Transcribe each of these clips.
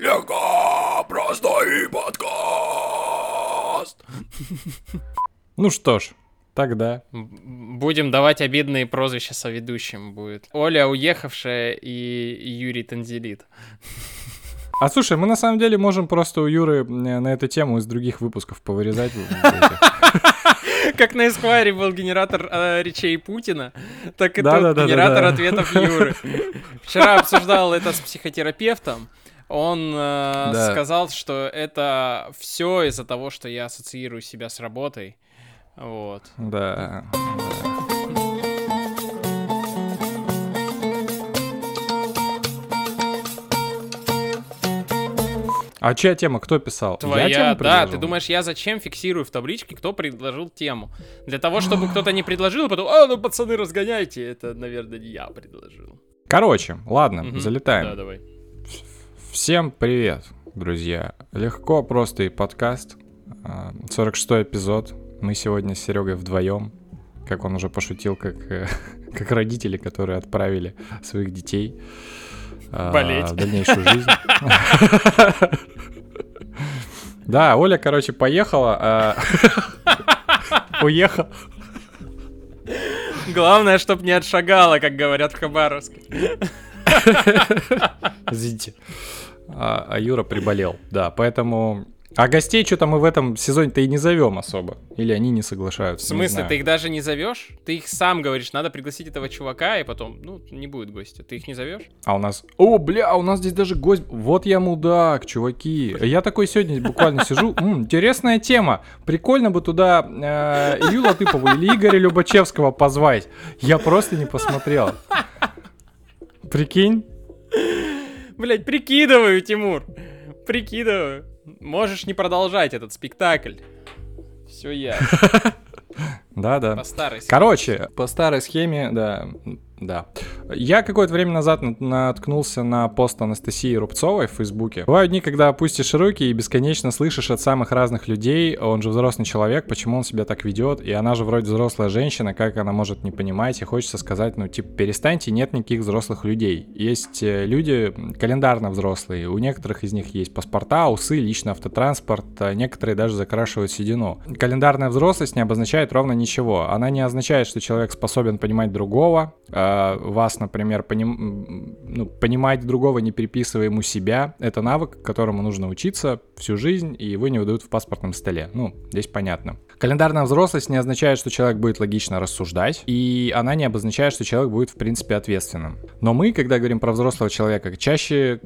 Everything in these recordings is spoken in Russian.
Легко, простой подкаст. Ну что ж, тогда. Будем давать обидные прозвища соведущим будет. Оля уехавшая и Юрий Танзелит. А слушай, мы на самом деле можем просто у Юры на эту тему из других выпусков повырезать. Как на Эсквайре был генератор э, речей Путина, так и тут генератор ответов Юры. Вчера обсуждал это с психотерапевтом. Он э, да. сказал, что это все из-за того, что я ассоциирую себя с работой. Вот. Да. да. А чья тема? Кто писал? Твоя, да. Ты думаешь, я зачем фиксирую в табличке, кто предложил тему? Для того, чтобы кто-то не предложил, а потом, а, ну, пацаны, разгоняйте. Это, наверное, не я предложил. Короче, ладно, угу. залетаем. Да, давай. Всем привет, друзья. Легко, просто и подкаст. 46-й а, эпизод. Мы сегодня с Серегой вдвоем. Как он уже пошутил, как, э, как родители, которые отправили своих детей а, Болеть. в дальнейшую жизнь. Да, Оля, короче, поехала. А, уехала. Главное, чтобы не отшагала, как говорят в Хабаровске. Извините. А, а Юра приболел, да, поэтому а гостей что-то мы в этом сезоне-то и не зовем особо. Или они не соглашаются. В смысле, ты их даже не зовешь? Ты их сам говоришь, надо пригласить этого чувака, и потом, ну, не будет гостя. Ты их не зовешь? А у нас... О, бля, у нас здесь даже гость... Вот я мудак, чуваки. Я такой сегодня буквально сижу. Интересная тема. Прикольно бы туда э, Илью Латыпову или Игоря Любачевского позвать. Я просто не посмотрел. Прикинь? Блять, прикидываю, Тимур. Прикидываю. Можешь не продолжать этот спектакль. Все я. Да, да. По старой схеме. Короче, по старой схеме, да, да. Я какое-то время назад наткнулся на пост Анастасии Рубцовой в Фейсбуке. Бывают дни, когда опустишь руки и бесконечно слышишь от самых разных людей, он же взрослый человек, почему он себя так ведет, и она же вроде взрослая женщина, как она может не понимать, и хочется сказать, ну, типа, перестаньте, нет никаких взрослых людей. Есть э, люди календарно взрослые, у некоторых из них есть паспорта, усы, личный автотранспорт, а некоторые даже закрашивают седину. Календарная взрослость не обозначает ровно ничего. Она не означает, что человек способен понимать другого, а, вас, например, поним... ну, понимать другого, не приписывая ему себя, это навык, которому нужно учиться всю жизнь, и его не выдают в паспортном столе. Ну, здесь понятно. Календарная взрослость не означает, что человек будет логично рассуждать, и она не обозначает, что человек будет, в принципе, ответственным. Но мы, когда говорим про взрослого человека, чаще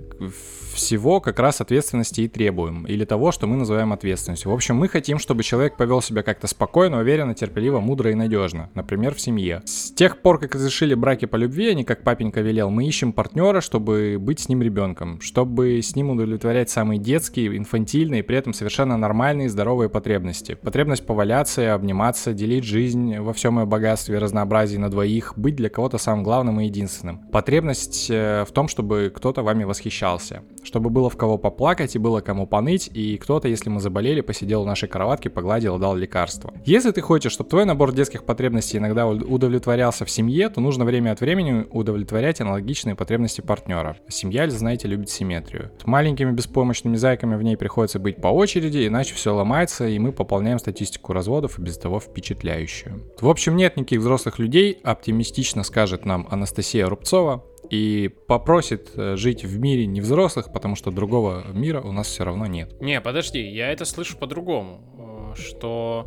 всего как раз ответственности и требуем, или того, что мы называем ответственностью. В общем, мы хотим, чтобы человек повел себя как-то спокойно, уверенно, терпеливо, мудро и надежно. Например, в семье. С тех пор, как разрешили браки по любви, не как папенька велел, мы ищем партнера, чтобы быть с ним ребенком, чтобы с ним удовлетворять самые детские, инфантильные, при этом совершенно нормальные здоровые потребности. Потребность поваляться, обниматься, делить жизнь во всем ее богатстве и разнообразии на двоих, быть для кого-то самым главным и единственным. Потребность э, в том, чтобы кто-то вами восхищался чтобы было в кого поплакать и было кому поныть, и кто-то, если мы заболели, посидел в нашей кроватке, погладил дал лекарство. Если ты хочешь, чтобы твой набор детских потребностей иногда удовлетворялся в семье, то нужно время от времени удовлетворять аналогичные потребности партнера. Семья, знаете, любит симметрию. С маленькими беспомощными зайками в ней приходится быть по очереди, иначе все ломается, и мы пополняем статистику разводов и без того впечатляющую. В общем, нет никаких взрослых людей, оптимистично скажет нам Анастасия Рубцова, и попросит э, жить в мире не взрослых, потому что другого мира у нас все равно нет. Не, подожди, я это слышу по-другому, э, что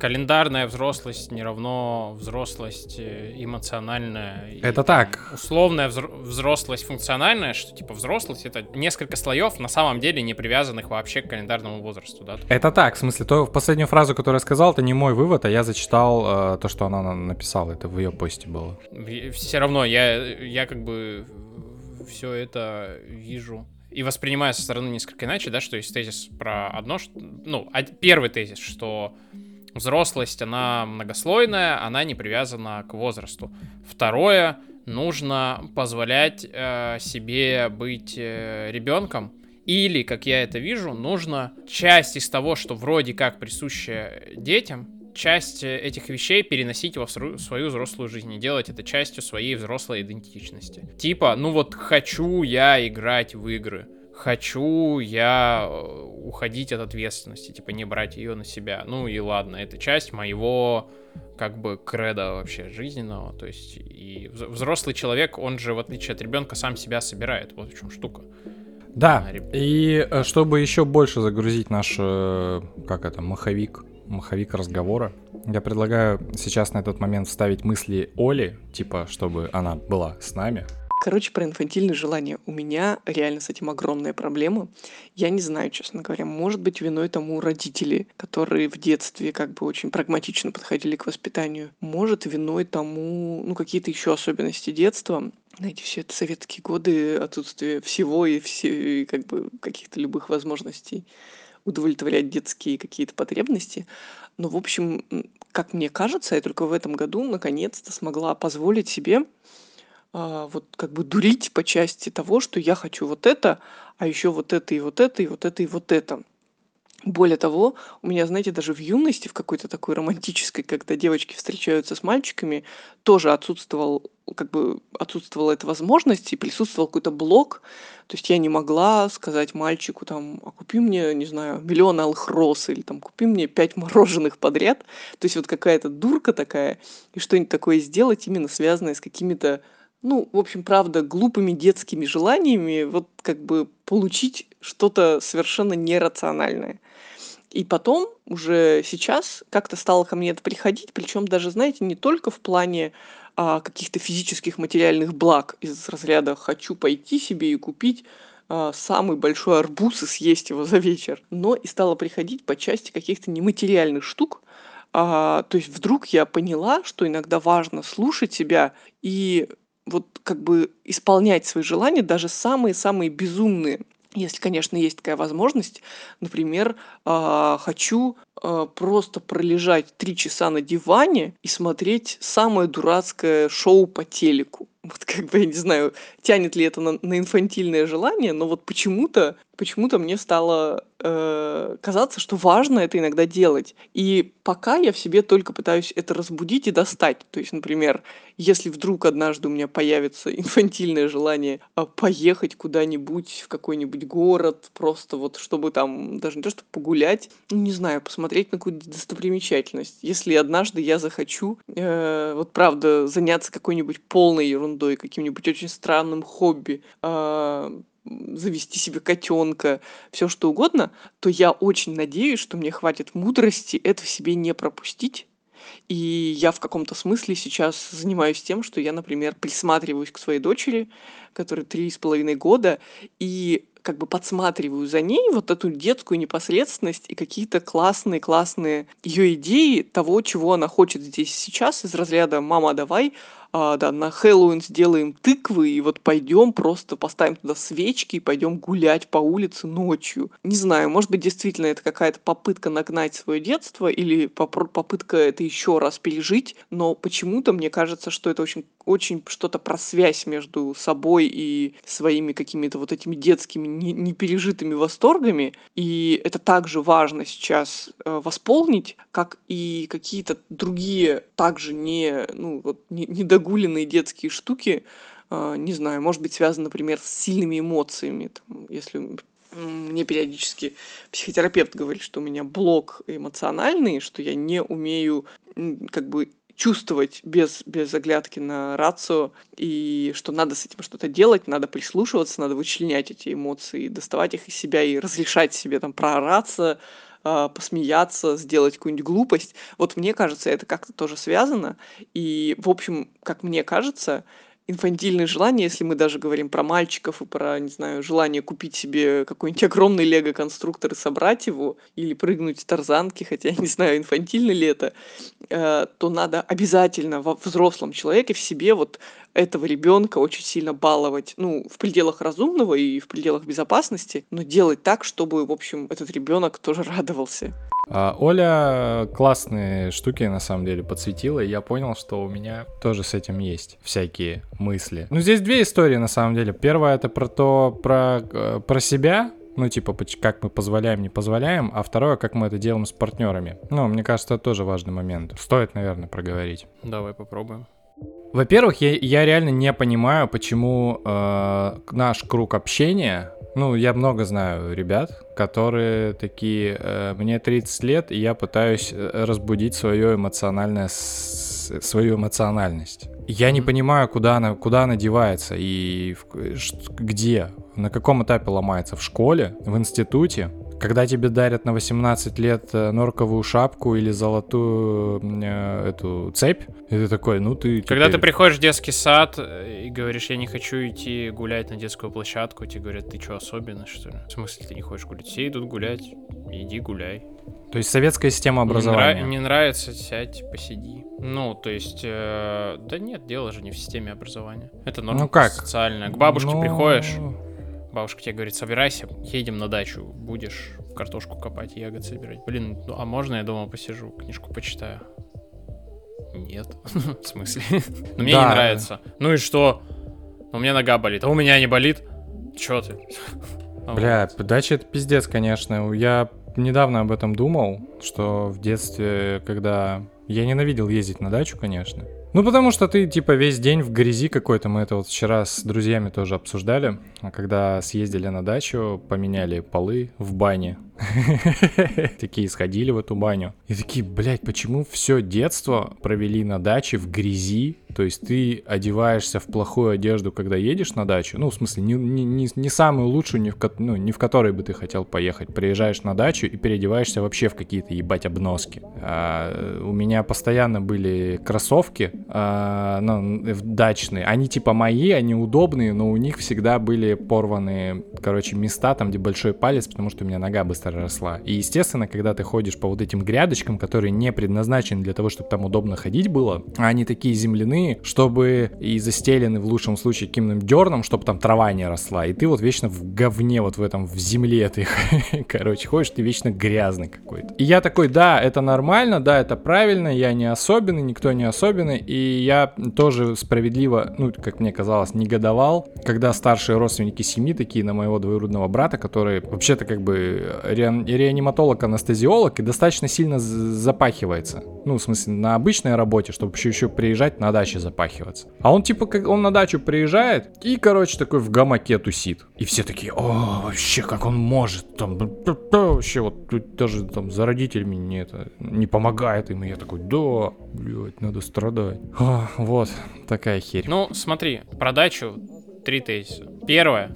календарная взрослость не равно взрослость э, эмоциональная. Это и, так. Условная взрослость функциональная, что типа взрослость это несколько слоев, на самом деле не привязанных вообще к календарному возрасту, да? Это так, в смысле, то в последнюю фразу, которую я сказал, это не мой вывод, а я зачитал э, то, что она написала, это в ее посте было. Все равно я, я как бы все это вижу и воспринимаю со стороны несколько иначе, да, что есть тезис про одно, что, ну, первый тезис, что Взрослость, она многослойная, она не привязана к возрасту. Второе, нужно позволять э, себе быть э, ребенком. Или, как я это вижу, нужно часть из того, что вроде как присуще детям, часть э, этих вещей переносить во свою взрослую жизнь и делать это частью своей взрослой идентичности. Типа, ну вот хочу я играть в игры хочу я э, уходить от ответственности, типа не брать ее на себя. Ну и ладно, это часть моего как бы креда вообще жизненного. То есть и взрослый человек, он же, в отличие от ребенка, сам себя собирает. Вот в чем штука. Да, и э, чтобы еще больше загрузить наш, э, как это, маховик, маховик разговора, я предлагаю сейчас на этот момент вставить мысли Оли, типа, чтобы она была с нами, Короче, про инфантильные желания. У меня реально с этим огромная проблема. Я не знаю, честно говоря, может быть виной тому родители, которые в детстве как бы очень прагматично подходили к воспитанию. Может виной тому, ну, какие-то еще особенности детства. Знаете, все это советские годы, отсутствие всего и все, и как бы каких-то любых возможностей удовлетворять детские какие-то потребности. Но, в общем, как мне кажется, я только в этом году наконец-то смогла позволить себе а, вот как бы дурить по части того, что я хочу вот это, а еще вот это и вот это, и вот это, и вот это. Более того, у меня, знаете, даже в юности, в какой-то такой романтической, когда девочки встречаются с мальчиками, тоже отсутствовал, как бы отсутствовала эта возможность и присутствовал какой-то блок. То есть я не могла сказать мальчику там, а купи мне, не знаю, миллион алых роз или там купи мне пять мороженых подряд. То есть вот какая-то дурка такая и что-нибудь такое сделать именно связанное с какими-то ну, в общем, правда, глупыми детскими желаниями вот как бы получить что-то совершенно нерациональное. И потом, уже сейчас, как-то стало ко мне это приходить, причем даже, знаете, не только в плане а, каких-то физических материальных благ из разряда «хочу пойти себе и купить а, самый большой арбуз и съесть его за вечер», но и стало приходить по части каких-то нематериальных штук, а, то есть вдруг я поняла, что иногда важно слушать себя и вот как бы исполнять свои желания, даже самые-самые безумные. Если, конечно, есть такая возможность, например, э, хочу э, просто пролежать три часа на диване и смотреть самое дурацкое шоу по телеку. Вот как бы я не знаю, тянет ли это на, на инфантильное желание, но вот почему-то почему-то мне стало э, казаться, что важно это иногда делать. И пока я в себе только пытаюсь это разбудить и достать. То есть, например, если вдруг однажды у меня появится инфантильное желание э, поехать куда-нибудь в какой-нибудь город, просто вот чтобы там, даже не то, чтобы погулять, ну, не знаю, посмотреть на какую-то достопримечательность. Если однажды я захочу, э, вот правда, заняться какой-нибудь полной ерундой, каким-нибудь очень странным хобби, э, завести себе котенка, все что угодно, то я очень надеюсь, что мне хватит мудрости это в себе не пропустить. И я в каком-то смысле сейчас занимаюсь тем, что я, например, присматриваюсь к своей дочери, которой три с половиной года, и как бы подсматриваю за ней вот эту детскую непосредственность и какие-то классные-классные ее идеи того, чего она хочет здесь сейчас из разряда «мама, давай а, да, на Хэллоуин сделаем тыквы, и вот пойдем просто поставим туда свечки и пойдем гулять по улице ночью. Не знаю, может быть, действительно это какая-то попытка нагнать свое детство или попытка это еще раз пережить, но почему-то мне кажется, что это очень, очень что-то про связь между собой и своими какими-то вот этими детскими непережитыми восторгами, и это также важно сейчас э, восполнить, как и какие-то другие также не, ну, вот, не, не до загуленные детские штуки, а, не знаю, может быть связано, например, с сильными эмоциями. Если мне периодически психотерапевт говорит, что у меня блок эмоциональный, что я не умею как бы чувствовать без, без оглядки на рацию, и что надо с этим что-то делать, надо прислушиваться, надо вычленять эти эмоции, доставать их из себя и разрешать себе там проораться, э, посмеяться, сделать какую-нибудь глупость. Вот мне кажется, это как-то тоже связано. И, в общем, как мне кажется, инфантильные желания, если мы даже говорим про мальчиков и про, не знаю, желание купить себе какой-нибудь огромный лего-конструктор и собрать его, или прыгнуть с тарзанки, хотя я не знаю, инфантильно ли это, э, то надо обязательно во взрослом человеке в себе вот этого ребенка очень сильно баловать, ну, в пределах разумного и в пределах безопасности, но делать так, чтобы, в общем, этот ребенок тоже радовался. А, Оля классные штуки на самом деле подсветила, и я понял, что у меня тоже с этим есть всякие мысли. Ну, здесь две истории на самом деле. Первая это про то, про, э, про себя, ну, типа, как мы позволяем, не позволяем, а второе, как мы это делаем с партнерами. Ну, мне кажется, это тоже важный момент. Стоит, наверное, проговорить. Давай попробуем. Во-первых, я, я реально не понимаю, почему э, наш круг общения, ну, я много знаю ребят, которые такие, э, мне 30 лет, и я пытаюсь э, разбудить свое эмоциональное, свою эмоциональность. Я не понимаю, куда она, куда она девается и в, где, на каком этапе ломается, в школе, в институте, когда тебе дарят на 18 лет э, норковую шапку или золотую э, эту цепь, и ты такой, ну ты... Когда теперь... ты приходишь в детский сад э, и говоришь, я не хочу идти гулять на детскую площадку, тебе говорят, ты что, особенный, что ли? В смысле, ты не хочешь гулять? Все идут гулять, иди гуляй. То есть советская система образования. Не, нрав... не нравится, сядь, посиди. Ну, то есть, э... да нет, дело же не в системе образования. Это норма ну как? социальная. К бабушке ну... приходишь, Бабушка тебе говорит, собирайся, едем на дачу, будешь картошку копать, ягод собирать. Блин, ну а можно я дома посижу, книжку почитаю? Нет. В смысле? Ну мне не нравится. Ну и что? У меня нога болит, а у меня не болит. Чё ты? Бля, дача это пиздец, конечно. Я недавно об этом думал, что в детстве, когда... Я ненавидел ездить на дачу, конечно. Ну, потому что ты, типа, весь день в грязи какой-то. Мы это вот вчера с друзьями тоже обсуждали. Когда съездили на дачу, поменяли полы в бане. Такие сходили в эту баню. И такие, блядь, почему все детство провели на даче в грязи? То есть ты одеваешься в плохую одежду, когда едешь на дачу. Ну, в смысле, не, не, не, самую лучшую, не в, ну, не в которой бы ты хотел поехать. Приезжаешь на дачу и переодеваешься вообще в какие-то, ебать, обноски. А, у меня постоянно были кроссовки, а, ну, дачные. Они типа мои, они удобные, но у них всегда были порванные, короче, места, там, где большой палец, потому что у меня нога быстро росла. И, естественно, когда ты ходишь по вот этим грядочкам, которые не предназначены для того, чтобы там удобно ходить было, а они такие земляные, чтобы и застелены в лучшем случае каким-нибудь дерном, чтобы там трава не росла. И ты вот вечно в говне вот в этом, в земле ты, короче, ходишь, ты вечно грязный какой-то. И я такой, да, это нормально, да, это правильно, я не особенный, никто не особенный, и я тоже справедливо, ну, как мне казалось, негодовал, когда старшие родственники семьи, такие на моего двоюродного брата, который вообще-то как бы реаниматолог, анестезиолог и достаточно сильно запахивается. Ну, в смысле, на обычной работе, чтобы еще, еще приезжать на даче запахиваться. А он типа, как он на дачу приезжает и, короче, такой в гамаке тусит. И все такие, о, вообще, как он может, там, вообще, вот даже там за родителями не это, не помогает им. И я такой, да, блядь, надо страдать. О, вот, такая херь. Ну, смотри, про дачу три тезиса. Первое.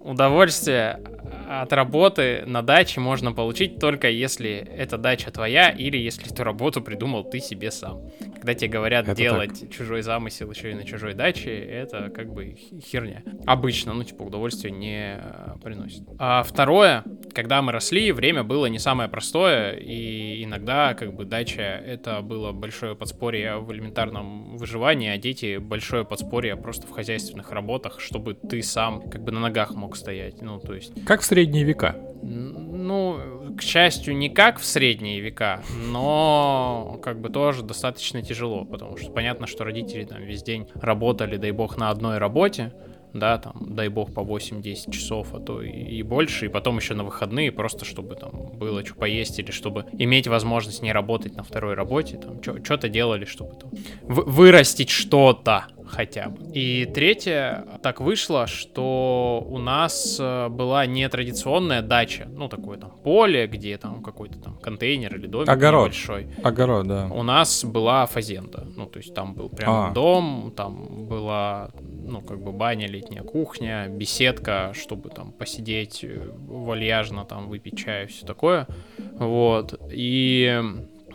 Удовольствие от работы на даче можно получить только если эта дача твоя или если эту работу придумал ты себе сам. Когда тебе говорят это делать так. чужой замысел еще и на чужой даче, это как бы херня. Обычно, ну типа удовольствия не э, приносит. А второе, когда мы росли, время было не самое простое, и иногда как бы дача это было большое подспорье в элементарном выживании, а дети большое подспорье просто в хозяйственных работах, чтобы ты сам как бы на ногах мог стоять. Ну, то есть... Как в средние века. Ну, к счастью, не как в средние века, но как бы тоже достаточно тяжело, потому что понятно, что родители там весь день работали, дай бог, на одной работе, да, там, дай бог, по 8-10 часов, а то и, и больше, и потом еще на выходные, просто чтобы там было что поесть, или чтобы иметь возможность не работать на второй работе, там, что-то делали, чтобы там, вырастить что-то, хотя бы. И третье, так вышло, что у нас э, была нетрадиционная дача, ну, такое там поле, где там какой-то там контейнер или домик Огород. большой. Огород, да. У нас была фазенда, ну, то есть там был прям а. дом, там была, ну, как бы баня, летняя кухня, беседка, чтобы там посидеть э, вальяжно, там выпить чай, все такое, вот, и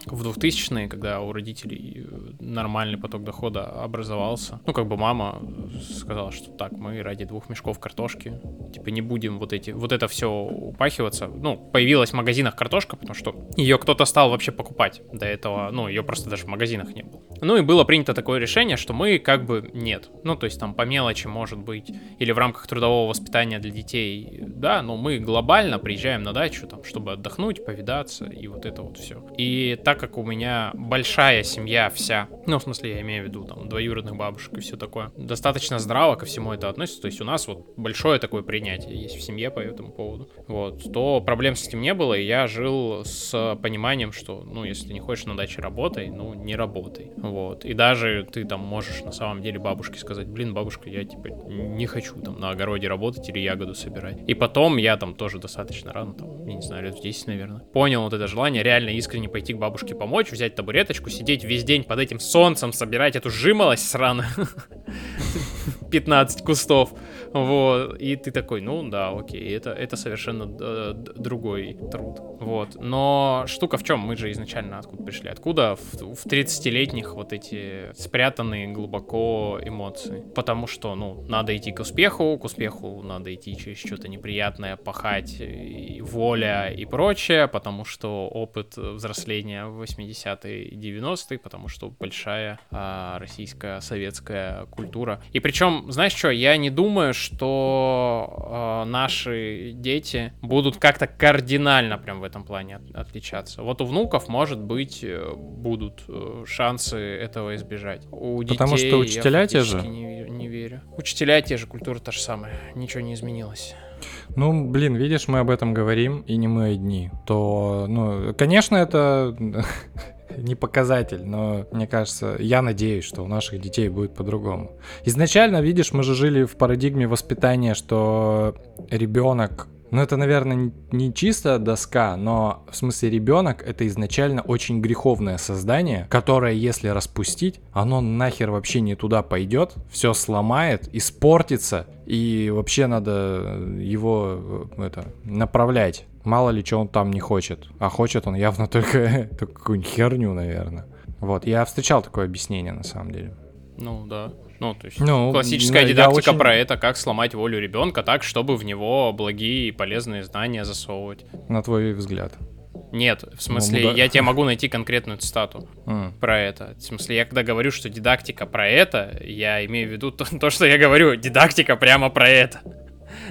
в 2000-е, когда у родителей нормальный поток дохода образовался, ну, как бы мама сказала, что так, мы ради двух мешков картошки, типа, не будем вот эти, вот это все упахиваться. Ну, появилась в магазинах картошка, потому что ее кто-то стал вообще покупать до этого, ну, ее просто даже в магазинах не было. Ну, и было принято такое решение, что мы как бы нет. Ну, то есть там по мелочи, может быть, или в рамках трудового воспитания для детей, да, но мы глобально приезжаем на дачу, там, чтобы отдохнуть, повидаться, и вот это вот все. И так как у меня большая семья вся, ну, в смысле, я имею в виду, там, двоюродных бабушек и все такое, достаточно здраво ко всему это относится, то есть у нас вот большое такое принятие есть в семье по этому поводу, вот, то проблем с этим не было, и я жил с пониманием, что, ну, если не хочешь на даче работай, ну, не работай, вот, и даже ты там можешь на самом деле бабушке сказать, блин, бабушка, я, типа, не хочу там на огороде работать или ягоду собирать, и потом я там тоже достаточно рано, там, я не знаю, лет в 10, наверное, понял вот это желание реально искренне пойти к бабушке помочь, взять табуреточку, сидеть весь день под этим солнцем, собирать эту жимолость сраную, 15 кустов, вот, и ты такой, ну да, окей, это, это совершенно э, другой труд, вот, но штука в чем, мы же изначально откуда пришли, откуда в, в 30-летних вот эти спрятанные глубоко эмоции, потому что, ну, надо идти к успеху, к успеху надо идти через что-то неприятное, пахать, и воля и прочее, потому что опыт взросления в 80-е и 90-е, потому что большая а, российская советская культура. И причем, знаешь что, я не думаю, что э, наши дети будут как-то кардинально прям в этом плане от, отличаться. Вот у внуков, может быть, э, будут э, шансы этого избежать. У Потому детей что учителя те же? Не, не верю. Учителя те же, культура та же самая. Ничего не изменилось. Ну, блин, видишь, мы об этом говорим, и не мы одни. То, ну, конечно, это не показатель, но мне кажется, я надеюсь, что у наших детей будет по-другому. Изначально, видишь, мы же жили в парадигме воспитания, что ребенок ну, это, наверное, не чисто доска, но в смысле ребенок это изначально очень греховное создание, которое, если распустить, оно нахер вообще не туда пойдет, все сломает, испортится, и вообще надо его это, направлять. Мало ли, что он там не хочет. А хочет он явно только какую-нибудь херню, наверное. Вот, я встречал такое объяснение на самом деле. Ну да. Ну, то есть Ну, классическая ну, дидактика очень- про это, как сломать волю ребенка так, чтобы в него благие и полезные знания засовывать. На твой взгляд. Нет, в смысле, Ну, да. я тебе могу найти конкретную цитату М. про это. В смысле, я когда говорю, что дидактика про это, я имею в виду то, то, что я говорю, дидактика прямо про это.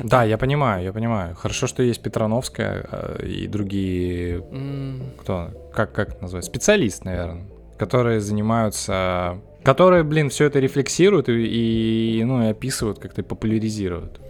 Да, я понимаю, я понимаю. Хорошо, что есть Петрановская э, и другие, М, кто, как, как это назвать, специалист, наверное, которые занимаются, которые, блин, все это рефлексируют и, и, ну, и описывают, как-то популяризируют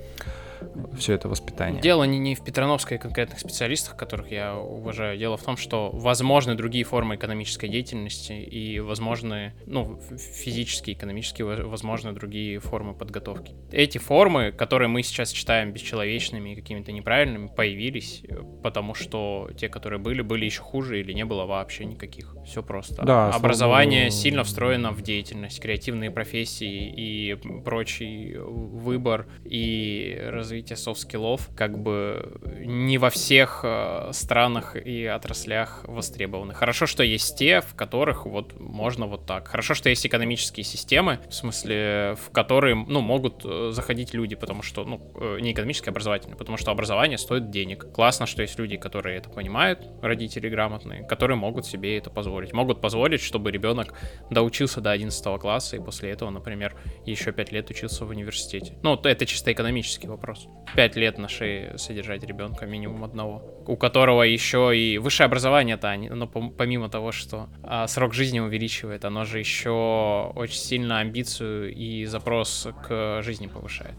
все это воспитание. Дело не, не в Петрановской и конкретных специалистах, которых я уважаю. Дело в том, что возможны другие формы экономической деятельности и возможны, ну, физические, экономические, во- возможны другие формы подготовки. Эти формы, которые мы сейчас считаем бесчеловечными и какими-то неправильными, появились, э, потому что те, которые были, были еще хуже или не было вообще никаких. Все просто. Да, Образование богу. сильно встроено в деятельность, креативные профессии и прочий выбор и развитие софт-скиллов как бы не во всех э, странах и отраслях востребованы. Хорошо, что есть те, в которых вот можно вот так. Хорошо, что есть экономические системы, в смысле, в которые, ну, могут э, заходить люди, потому что, ну, э, не экономические, а образовательные, потому что образование стоит денег. Классно, что есть люди, которые это понимают, родители грамотные, которые могут себе это позволить. Могут позволить, чтобы ребенок доучился до 11 класса и после этого, например, еще 5 лет учился в университете. Ну, это чисто экономический вопрос. 5 лет на шее содержать ребенка минимум одного, у которого еще и высшее образование-то, пом- помимо того, что а, срок жизни увеличивает, оно же еще очень сильно амбицию и запрос к жизни повышает.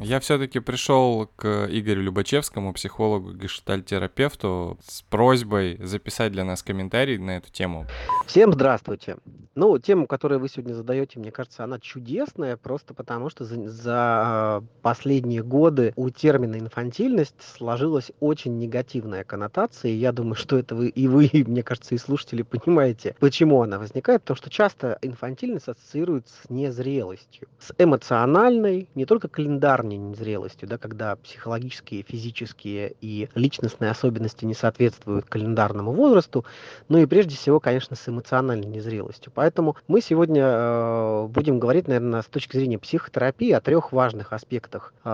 Я все-таки пришел к Игорю Любачевскому, психологу, гештальтерапевту, с просьбой записать для нас комментарий на эту тему. Всем здравствуйте. Ну, тему, которую вы сегодня задаете, мне кажется, она чудесная, просто потому что за, за последние годы у термина инфантильность сложилась очень негативная коннотация, и я думаю, что это вы и вы, и, мне кажется, и слушатели понимаете, почему она возникает, потому что часто инфантильность ассоциируется с незрелостью, с эмоциональной, не только календарной незрелостью, да, когда психологические, физические и личностные особенности не соответствуют календарному возрасту, ну и прежде всего, конечно, с эмоциональной незрелостью. Поэтому мы сегодня э, будем говорить, наверное, с точки зрения психотерапии о трех важных аспектах э,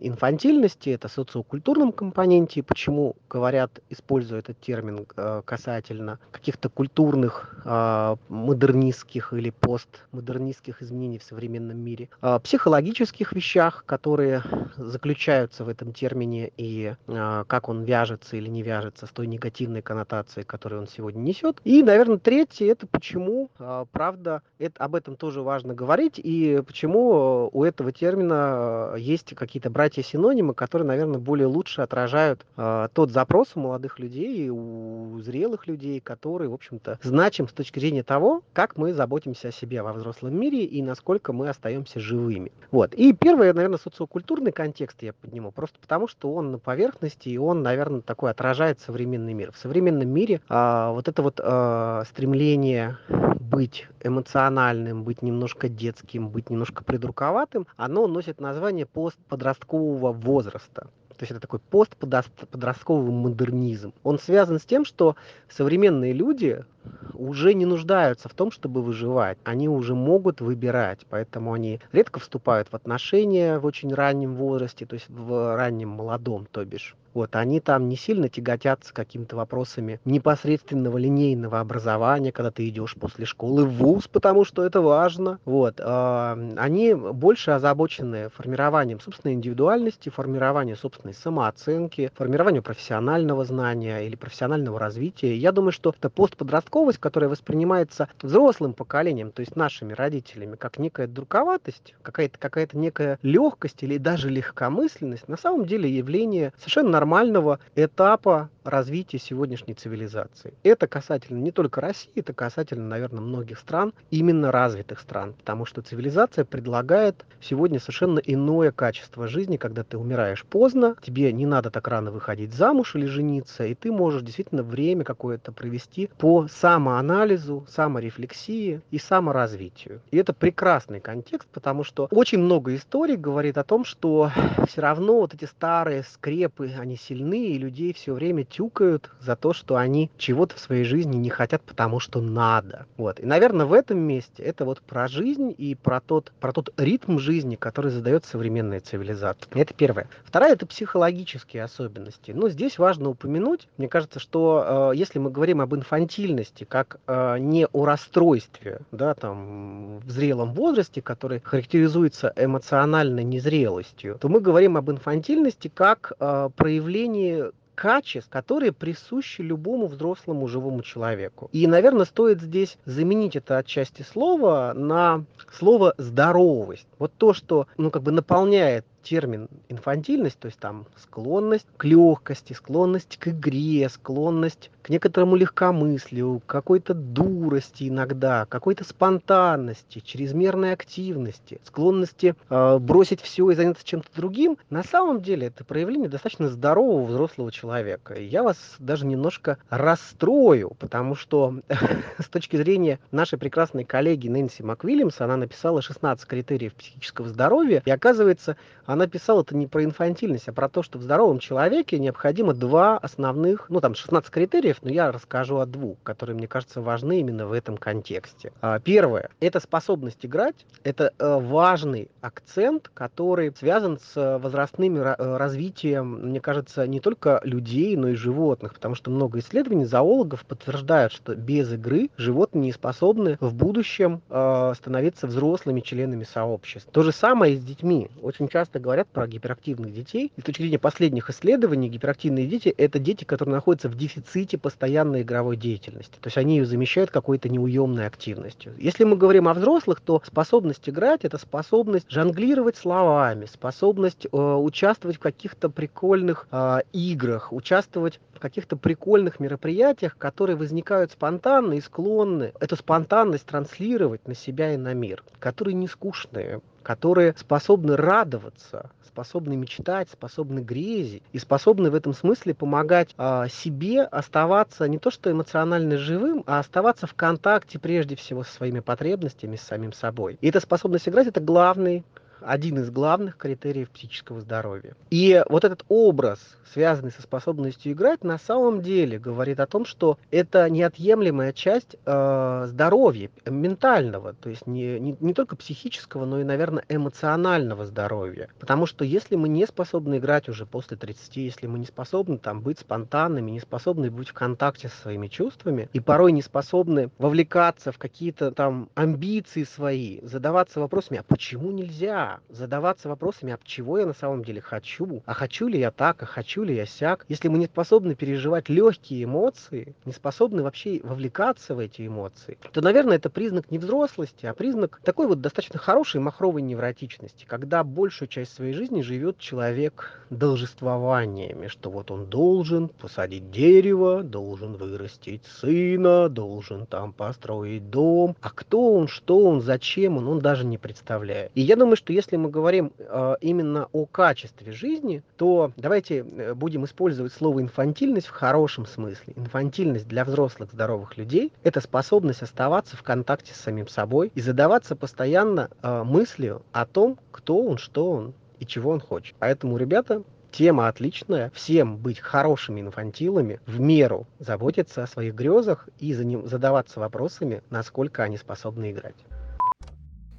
инфантильности. Это социокультурном компоненте, почему говорят, используя этот термин э, касательно каких-то культурных, э, модернистских или постмодернистских изменений в современном мире. Э, психологических вещах, которые заключаются в этом термине и как он вяжется или не вяжется с той негативной коннотацией, которую он сегодня несет. И, наверное, третье это почему, а, правда, это, об этом тоже важно говорить, и почему у этого термина а, есть какие-то братья-синонимы, которые, наверное, более лучше отражают э, тот запрос у молодых людей, у зрелых людей, который, в общем-то, значим с точки зрения того, как мы заботимся о себе во взрослом мире и насколько мы остаемся живыми. Вот. И первое, наверное, социокультурный контекст я подниму, просто потому что он на поверхности, и он, наверное, такой отражает современный мир. В современном мире э, вот это вот э, стремление быть эмоциональным, быть немножко детским, быть немножко придурковатым, оно носит название постподросткового возраста. То есть это такой постподростковый модернизм. Он связан с тем, что современные люди уже не нуждаются в том, чтобы выживать. Они уже могут выбирать, поэтому они редко вступают в отношения в очень раннем возрасте, то есть в раннем молодом, то бишь. Вот, они там не сильно тяготятся какими-то вопросами непосредственного линейного образования, когда ты идешь после школы в ВУЗ, потому что это важно. Вот, э, они больше озабочены формированием собственной индивидуальности, формированием собственной самооценки, формированием профессионального знания или профессионального развития. Я думаю, что это постподростковость, которая воспринимается взрослым поколением, то есть нашими родителями, как некая друковатость, какая-то какая некая легкость или даже легкомысленность, на самом деле явление совершенно нормального этапа развития сегодняшней цивилизации. Это касательно не только России, это касательно, наверное, многих стран, именно развитых стран, потому что цивилизация предлагает сегодня совершенно иное качество жизни, когда ты умираешь поздно, тебе не надо так рано выходить замуж или жениться, и ты можешь действительно время какое-то провести по самоанализу, саморефлексии и саморазвитию. И это прекрасный контекст, потому что очень много историй говорит о том, что все равно вот эти старые скрепы, они сильны, и людей все время тюкают за то, что они чего-то в своей жизни не хотят, потому что надо. Вот. И, наверное, в этом месте это вот про жизнь и про тот, про тот ритм жизни, который задает современная цивилизация. Это первое. Вторая – это психологические особенности. Но здесь важно упомянуть, мне кажется, что э, если мы говорим об инфантильности, как э, не о расстройстве, да, там, в зрелом возрасте, который характеризуется эмоциональной незрелостью, то мы говорим об инфантильности как э, проявлении качеств, которые присущи любому взрослому живому человеку. И, наверное, стоит здесь заменить это отчасти слова на слово здоровость. Вот то, что ну, как бы наполняет термин инфантильность, то есть там склонность к легкости, склонность к игре, склонность к некоторому легкомыслию, какой-то дурости иногда, какой-то спонтанности, чрезмерной активности, склонности э, бросить все и заняться чем-то другим, на самом деле это проявление достаточно здорового взрослого человека. И я вас даже немножко расстрою, потому что с точки зрения нашей прекрасной коллеги Нэнси МакВильямс, она написала 16 критериев психического здоровья, и оказывается, она писала это не про инфантильность, а про то, что в здоровом человеке необходимо два основных, ну там 16 критериев, но я расскажу о двух, которые, мне кажется, важны именно в этом контексте. А, первое – это способность играть. Это э, важный акцент, который связан с возрастным э, развитием, мне кажется, не только людей, но и животных, потому что много исследований зоологов подтверждают, что без игры животные не способны в будущем э, становиться взрослыми членами сообщества. То же самое и с детьми. Очень часто говорят про гиперактивных детей. И с точки зрения последних исследований, гиперактивные дети – это дети, которые находятся в дефиците постоянной игровой деятельности. То есть они ее замещают какой-то неуемной активностью. Если мы говорим о взрослых, то способность играть – это способность жонглировать словами, способность э, участвовать в каких-то прикольных э, играх, участвовать в каких-то прикольных мероприятиях, которые возникают спонтанно и склонны эту спонтанность транслировать на себя и на мир, которые не скучные, которые способны радоваться, способны мечтать, способны грезить и способны в этом смысле помогать а, себе оставаться не то что эмоционально живым, а оставаться в контакте прежде всего со своими потребностями, с самим собой. И эта способность играть это главный один из главных критериев психического здоровья. И вот этот образ, связанный со способностью играть, на самом деле говорит о том, что это неотъемлемая часть э, здоровья ментального, то есть не, не, не только психического, но и, наверное, эмоционального здоровья. Потому что если мы не способны играть уже после 30, если мы не способны там быть спонтанными, не способны быть в контакте со своими чувствами и порой не способны вовлекаться в какие-то там амбиции свои, задаваться вопросами, а почему нельзя? Задаваться вопросами, а чего я на самом деле хочу? А хочу ли я так? А хочу ли я сяк? Если мы не способны переживать легкие эмоции, не способны вообще вовлекаться в эти эмоции, то, наверное, это признак не взрослости, а признак такой вот достаточно хорошей махровой невротичности, когда большую часть своей жизни живет человек должествованиями, что вот он должен посадить дерево, должен вырастить сына, должен там построить дом, а кто он, что он, зачем он, он даже не представляет. И я думаю, что если мы говорим э, именно о качестве жизни, то давайте э, будем использовать слово инфантильность в хорошем смысле. Инфантильность для взрослых здоровых людей – это способность оставаться в контакте с самим собой и задаваться постоянно э, мыслью о том, кто он, что он и чего он хочет. Поэтому, ребята, Тема отличная. Всем быть хорошими инфантилами, в меру заботиться о своих грезах и за ним задаваться вопросами, насколько они способны играть.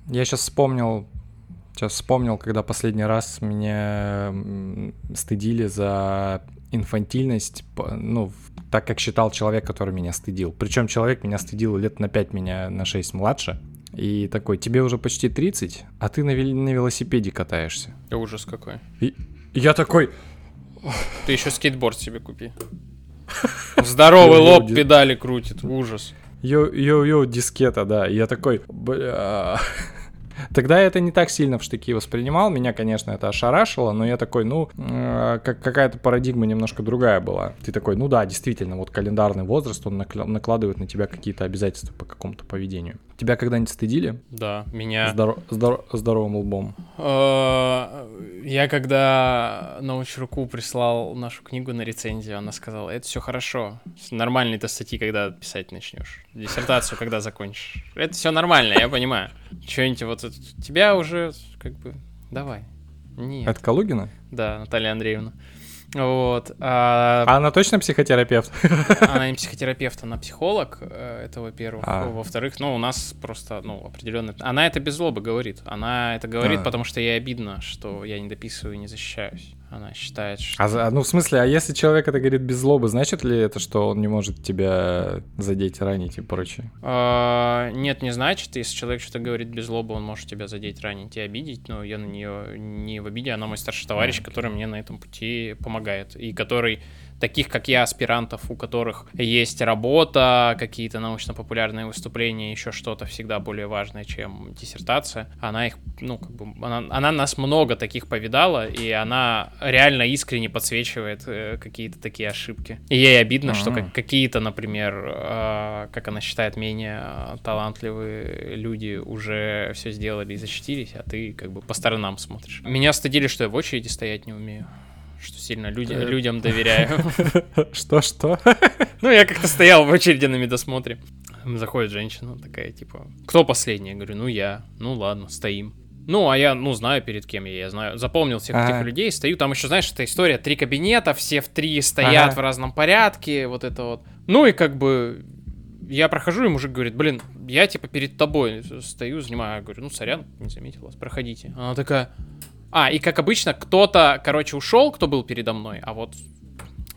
Я сейчас вспомнил, сейчас вспомнил, когда последний раз меня стыдили за инфантильность, ну, так как считал человек, который меня стыдил. Причем человек меня стыдил лет на 5, меня на 6 младше. И такой, тебе уже почти 30, а ты на, на велосипеде катаешься. Ужас какой. И, я такой... Ты еще скейтборд себе купи. Здоровый лоб педали крутит, ужас. Йо-йо-йо, дискета, да. Я такой, бля... Тогда я это не так сильно в штыки воспринимал. Меня, конечно, это ошарашило, но я такой, ну, э, как какая-то парадигма немножко другая была. Ты такой, ну да, действительно, вот календарный возраст, он накладывает на тебя какие-то обязательства по какому-то поведению. Тебя когда-нибудь стыдили? Да, меня... Здоров... Здоров... Здоровым лбом. Э, я когда научруку прислал нашу книгу на рецензию, она сказала, это все хорошо. Нормальные то статьи, когда писать начнешь. Диссертацию, когда закончишь. Это все нормально, я понимаю. Что-нибудь вот тебя уже как бы давай. Нет. Это Калугина? Да, Наталья Андреевна. Вот. А... а она точно психотерапевт? Она не психотерапевт, она психолог, э, это во-первых. А. Во-вторых, ну, у нас просто, ну, определенно... Она это без злобы говорит. Она это говорит, а. потому что ей обидно, что я не дописываю и не защищаюсь. Она считает, что... А, ну, в смысле, а если человек это говорит без злобы, значит ли это, что он не может тебя задеть, ранить и прочее? А, нет, не значит. Если человек что-то говорит без злобы, он может тебя задеть, ранить и обидеть, но я на нее не в обиде, она мой старший товарищ, а, который мне на этом пути помогает, и который таких, как я, аспирантов, у которых есть работа, какие-то научно-популярные выступления, еще что-то всегда более важное, чем диссертация. Она их, ну, как бы, она, она нас много таких повидала, и она реально искренне подсвечивает э, какие-то такие ошибки. И ей обидно, А-а-а. что как, какие-то, например, э, как она считает, менее талантливые люди уже все сделали и защитились, а ты как бы по сторонам смотришь. Меня стыдили, что я в очереди стоять не умею что сильно люди, э. людям доверяю. Что-что? Ну, я как-то стоял в очереди на медосмотре. Заходит женщина такая, типа, кто последний? Я говорю, ну я. Ну ладно, стоим. Ну, а я, ну, знаю, перед кем я, я знаю. Запомнил всех ага. этих людей, стою. Там еще, знаешь, эта история, три кабинета, все в три стоят ага. в разном порядке, вот это вот. Ну, и как бы я прохожу, и мужик говорит, блин, я, типа, перед тобой стою, занимаю. Я говорю, ну, сорян, не заметил вас, проходите. Она такая, а, и как обычно, кто-то, короче, ушел, кто был передо мной, а вот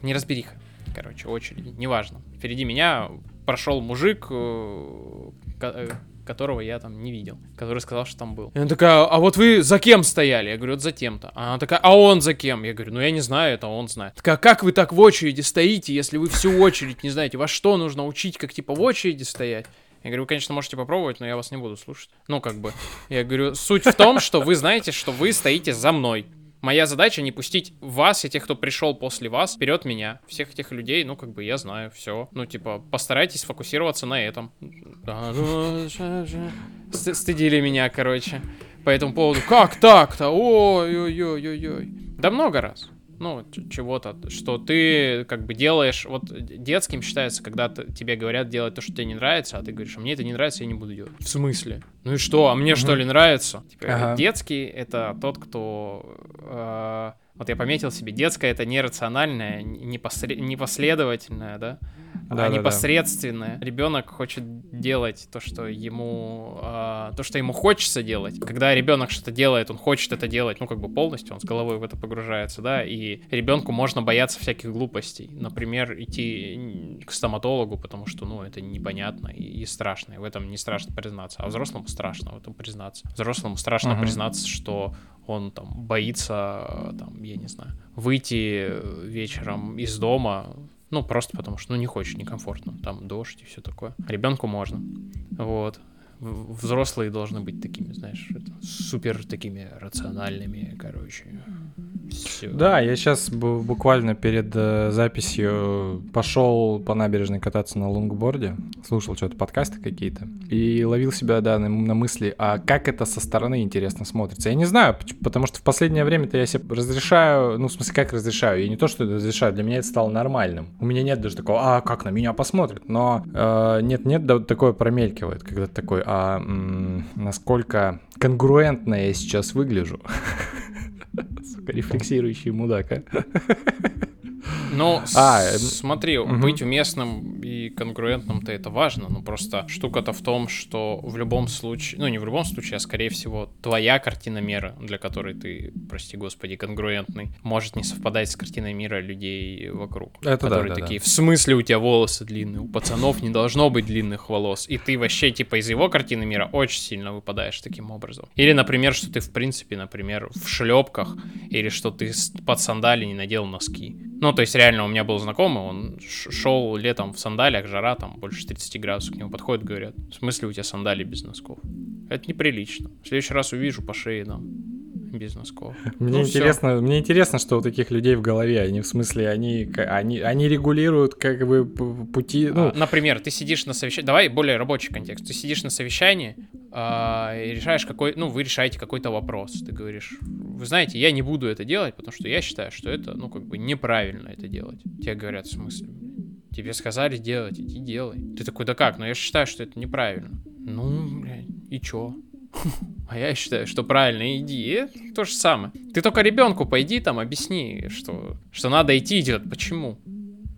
не разбериха. Короче, очереди, неважно. Впереди меня прошел мужик, э, э, которого я там не видел, который сказал, что там был. И она такая, а вот вы за кем стояли? Я говорю, вот за тем-то. А она такая, а он за кем? Я говорю, ну я не знаю, это он знает. Такая, как вы так в очереди стоите, если вы всю очередь не знаете? Вас что, нужно учить, как типа в очереди стоять? Я говорю, вы, конечно, можете попробовать, но я вас не буду слушать. Ну, как бы. Я говорю, суть в том, что вы знаете, что вы стоите за мной. Моя задача не пустить вас и тех, кто пришел после вас, вперед меня. Всех этих людей, ну, как бы я знаю, все. Ну, типа, постарайтесь сфокусироваться на этом. Стыдили меня, короче. По этому поводу. Как так-то? Ой-ой-ой-ой-ой. Да много раз ну, чего-то, что ты как бы делаешь, вот детским считается, когда тебе говорят делать то, что тебе не нравится, а ты говоришь, а мне это не нравится, я не буду делать. В смысле? Ну и что, а мне что ли нравится? Типа, ага. Детский — это тот, кто... Э, вот я пометил себе, детское — это нерациональное, непослед... непоследовательное, да? да, а да, непосредственное. Да. Ребенок хочет делать то, что ему, а, то, что ему хочется делать. Когда ребенок что-то делает, он хочет это делать, ну как бы полностью, он с головой в это погружается, да. И ребенку можно бояться всяких глупостей, например, идти к стоматологу, потому что, ну, это непонятно и, и страшно. И в этом не страшно признаться, а взрослому страшно в этом признаться. Взрослому страшно uh-huh. признаться, что он там боится, там, я не знаю, выйти вечером из дома ну, просто потому что, ну, не хочешь, некомфортно. Там дождь и все такое. Ребенку можно. Вот взрослые должны быть такими, знаешь, супер такими рациональными, короче. Все. Да, я сейчас буквально перед э, записью пошел по набережной кататься на лонгборде, слушал что-то подкасты какие-то и ловил себя, да, на, на мысли, а как это со стороны интересно смотрится. Я не знаю, потому что в последнее время-то я себе разрешаю, ну, в смысле, как разрешаю, я не то, что разрешаю, для меня это стало нормальным. У меня нет даже такого, а как на меня посмотрят, но э, нет-нет, да, такое промелькивает, когда такой, а м- насколько конгруентно я сейчас выгляжу. Сука, рефлексирующий мудак, а. Ну, а, смотри, угу. быть уместным и конгруентным-то это важно, но просто штука-то в том, что в любом случае, ну не в любом случае, а скорее всего твоя картина мира, для которой ты, прости господи, конгруентный, может не совпадать с картиной мира людей вокруг. Это которые да, да, такие, да. в смысле у тебя волосы длинные, у пацанов не должно быть длинных волос, и ты вообще типа из его картины мира очень сильно выпадаешь таким образом. Или, например, что ты в принципе, например, в шлепках, или что ты под сандали не надел носки. Ну, то есть реально у меня был знакомый, он шел летом в сандалиях, жара там больше 30 градусов, к нему подходят, говорят, в смысле у тебя сандали без носков? Это неприлично. В следующий раз увижу по шее, да без носков. Мне ну, интересно, все. мне интересно, что у таких людей в голове, они в смысле, они, они, они регулируют как бы пути. Ну... А, например, ты сидишь на совещании, давай более рабочий контекст. Ты сидишь на совещании а, и решаешь какой, ну вы решаете какой-то вопрос. Ты говоришь, вы знаете, я не буду это делать, потому что я считаю, что это, ну как бы неправильно это делать. Тебе говорят в смысле. Тебе сказали делать, иди делай. Ты такой, да как? Но я считаю, что это неправильно. Ну, блядь, и чё? А я считаю, что правильно иди. И то же самое. Ты только ребенку пойди там, объясни, что, что надо идти идет. Почему?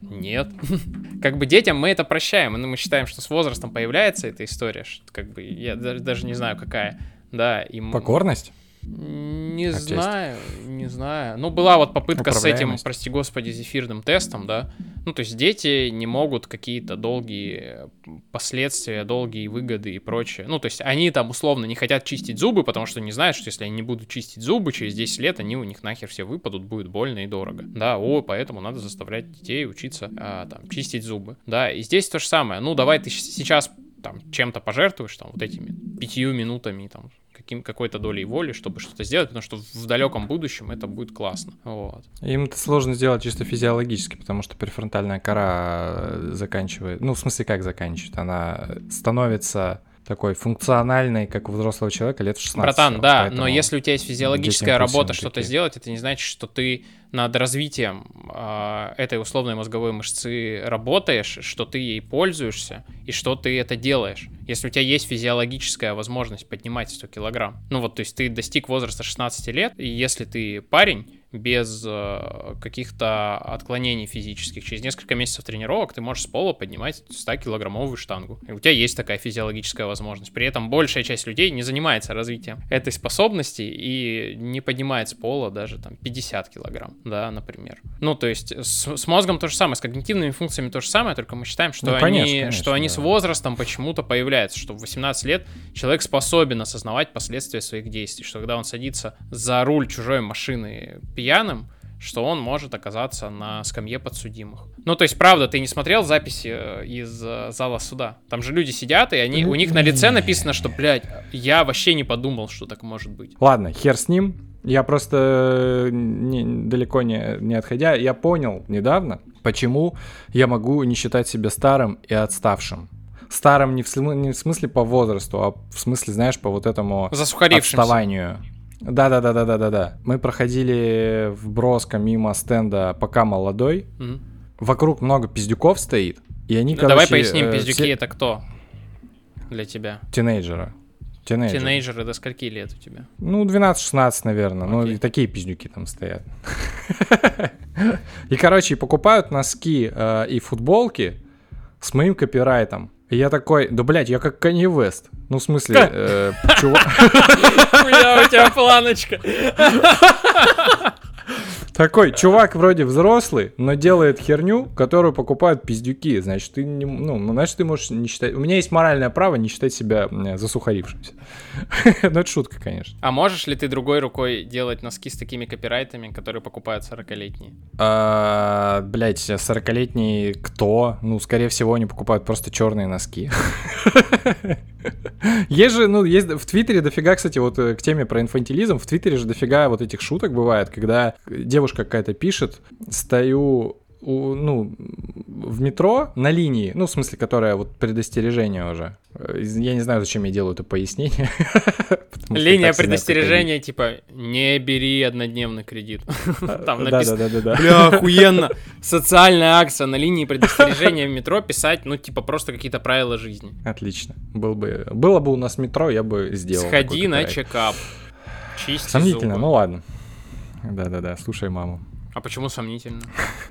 Нет. Как бы детям мы это прощаем. Мы считаем, что с возрастом появляется эта история. Что, как бы я даже, даже не знаю, какая. Да, и Покорность? Не Отчасти. знаю, не знаю. Ну, была вот попытка с этим, прости господи, зефирным тестом, да. Ну, то есть дети не могут какие-то долгие последствия, долгие выгоды и прочее. Ну, то есть они там условно не хотят чистить зубы, потому что не знают, что если они не будут чистить зубы, через 10 лет они у них нахер все выпадут, будет больно и дорого. Да, о, поэтому надо заставлять детей учиться а, там, чистить зубы. Да, и здесь то же самое. Ну, давай ты сейчас там чем-то пожертвуешь, там, вот этими пятью минутами, там, каким, какой-то долей воли, чтобы что-то сделать, потому что в далеком будущем это будет классно. Вот. Им это сложно сделать чисто физиологически, потому что префронтальная кора э, заканчивает, ну, в смысле, как заканчивает, она становится такой функциональный, как у взрослого человека, лет в 16. Братан, да, но если у тебя есть физиологическая работа что-то сделать, это не значит, что ты над развитием э, этой условной мозговой мышцы работаешь, что ты ей пользуешься и что ты это делаешь. Если у тебя есть физиологическая возможность поднимать 100 килограмм, ну вот, то есть ты достиг возраста 16 лет, и если ты парень, без э, каких-то отклонений физических. Через несколько месяцев тренировок ты можешь с пола поднимать 100-килограммовую штангу. И у тебя есть такая физиологическая возможность. При этом большая часть людей не занимается развитием этой способности и не поднимает с пола даже там 50 килограмм, да, например. Ну, то есть с, с мозгом то же самое, с когнитивными функциями то же самое, только мы считаем, что, ну, конечно, они, конечно, что да. они с возрастом почему-то появляются, что в 18 лет человек способен осознавать последствия своих действий, что когда он садится за руль чужой машины пьяным, что он может оказаться на скамье подсудимых. Ну, то есть, правда, ты не смотрел записи э, из э, зала суда? Там же люди сидят, и они, у них на лице написано, что, блядь, я вообще не подумал, что так может быть. Ладно, хер с ним. Я просто э, не, далеко не, не отходя, я понял недавно, почему я могу не считать себя старым и отставшим. Старым не в, не в смысле по возрасту, а в смысле, знаешь, по вот этому отставанию. Да-да-да-да-да-да-да. Мы проходили в Броско мимо стенда «Пока молодой». Мгм. Вокруг много пиздюков стоит. И они, Ну, короче... давай поясним, э, пиздюки все это кто для тебя? Тинейджеры. Тинейджеры. Тинейджеры до скольки лет у тебя? Ну, 12-16, наверное. Ну, Окей. и такие пиздюки там стоят. И, короче, покупают носки э, и футболки с моим копирайтом. И я такой, да, блядь, я как Канье Вест. Ну, в смысле, э, чувак... У тебя планочка. Такой, чувак вроде взрослый, но делает херню, которую покупают пиздюки. Значит, ты не, ну, ну, значит, ты можешь не считать... У меня есть моральное право не считать себя засухарившимся. Ну, это шутка, конечно. А можешь ли ты другой рукой делать носки с такими копирайтами, которые покупают 40-летние? А, блять, 40-летний кто? Ну, скорее всего, они покупают просто черные носки. Есть же, ну, есть в Твиттере дофига, кстати, вот э, к теме про инфантилизм, в Твиттере же дофига вот этих шуток бывает, когда девушка какая-то пишет, стою у, ну, в метро на линии, ну, в смысле, которая вот предостережение уже. Э, Я не знаю, зачем я делаю это пояснение. Линия предостережения, типа, не бери однодневный кредит. Там написано. Бля, охуенно. Социальная акция на линии предостережения в метро писать, ну, типа, просто какие-то правила жизни. Отлично. Был бы, было бы у нас метро, я бы сделал. Сходи на чекап. Чисти Сомнительно, ну ладно. Да-да-да, слушай маму. А почему сомнительно?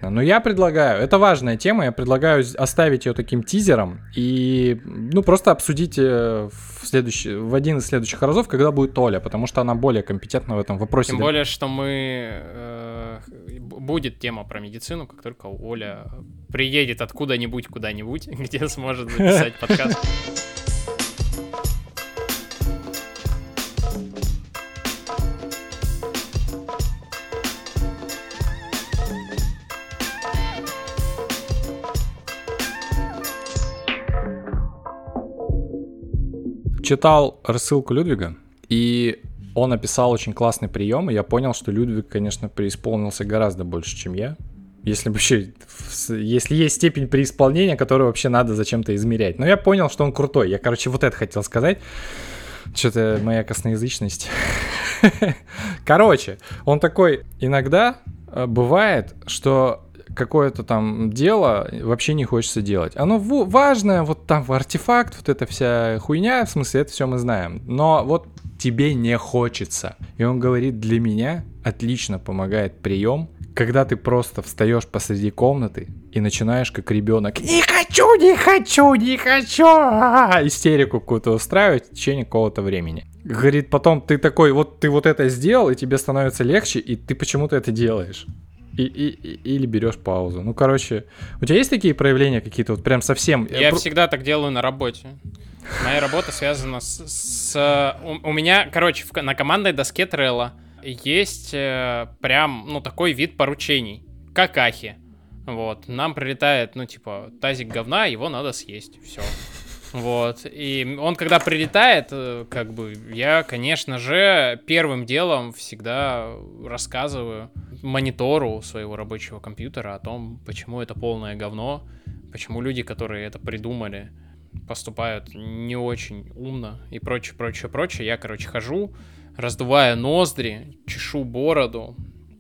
Но я предлагаю, это важная тема, я предлагаю оставить ее таким тизером и, ну, просто обсудить э, в, следующий, в один из следующих разов, когда будет Оля, потому что она более компетентна в этом вопросе. Тем более, что мы... э, будет тема про медицину, как только Оля приедет откуда-нибудь куда-нибудь, где сможет записать подкаст. Читал рассылку Людвига, и он описал очень классный прием, и я понял, что Людвиг, конечно, преисполнился гораздо больше, чем я. Если вообще, если есть степень преисполнения, которую вообще надо зачем-то измерять. Но я понял, что он крутой. Я, короче, вот это хотел сказать. Что-то моя косноязычность. Короче, он такой, иногда э, бывает, что какое-то там дело вообще не хочется делать. Оно важное, вот там артефакт, вот эта вся хуйня, в смысле, это все мы знаем. Но вот тебе не хочется. И он говорит, для меня отлично помогает прием, когда ты просто встаешь посреди комнаты и начинаешь как ребенок «Не хочу, не хочу, не хочу!» а-а-а», истерику какую-то устраивать в течение какого-то времени. Говорит, потом ты такой, вот ты вот это сделал, и тебе становится легче, и ты почему-то это делаешь. И, и- или берешь паузу. Ну, короче, у тебя есть такие проявления какие-то вот прям совсем? Я Про- всегда так делаю на работе. Моя работа связана с... с- у, у меня, короче, в на командной доске Trello есть э, прям, ну, такой вид поручений. Какахи. Вот. Нам прилетает, ну, типа, тазик говна, его надо съесть. Все. Вот. И он, когда прилетает, э, как бы, я, конечно же, первым делом всегда рассказываю монитору своего рабочего компьютера о том, почему это полное говно, почему люди, которые это придумали, поступают не очень умно и прочее, прочее, прочее. Я, короче, хожу, раздувая ноздри, чешу бороду,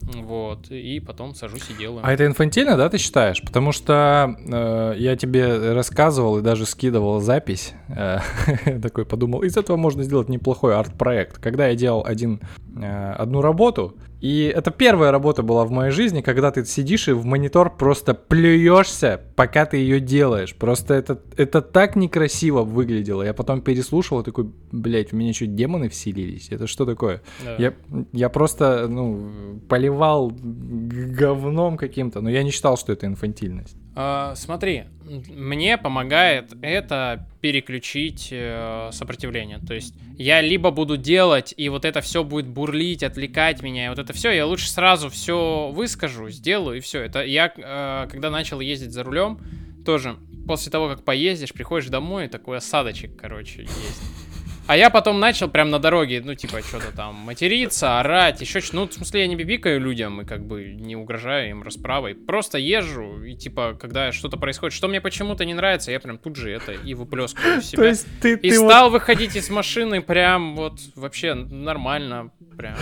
вот, и потом сажусь и делаю. А это инфантильно, да, ты считаешь? Потому что э, я тебе рассказывал и даже скидывал запись. э, такой подумал, из этого можно сделать неплохой арт-проект. Когда я делал один, э, одну работу, и это первая работа была в моей жизни, когда ты сидишь и в монитор просто плюешься, пока ты ее делаешь. Просто это, это так некрасиво выглядело. Я потом переслушал и такой, блядь, в меня что, демоны вселились? Это что такое? Да. Я, я просто, ну, поливал говном каким-то, но я не считал, что это инфантильность. А, смотри, мне помогает это переключить э, сопротивление. То есть я либо буду делать, и вот это все будет бурлить, отвлекать меня, и вот это все, я лучше сразу все выскажу, сделаю, и все. Это я, э, когда начал ездить за рулем, тоже после того, как поездишь, приходишь домой, такой осадочек, короче, есть. А я потом начал прям на дороге, ну, типа, что-то там материться, орать, еще что Ну, в смысле, я не бибикаю людям и как бы не угрожаю им расправой. Просто езжу, и типа, когда что-то происходит, что мне почему-то не нравится, я прям тут же это и выплескиваю в себя. ты, И стал выходить из машины прям вот вообще нормально, Прям.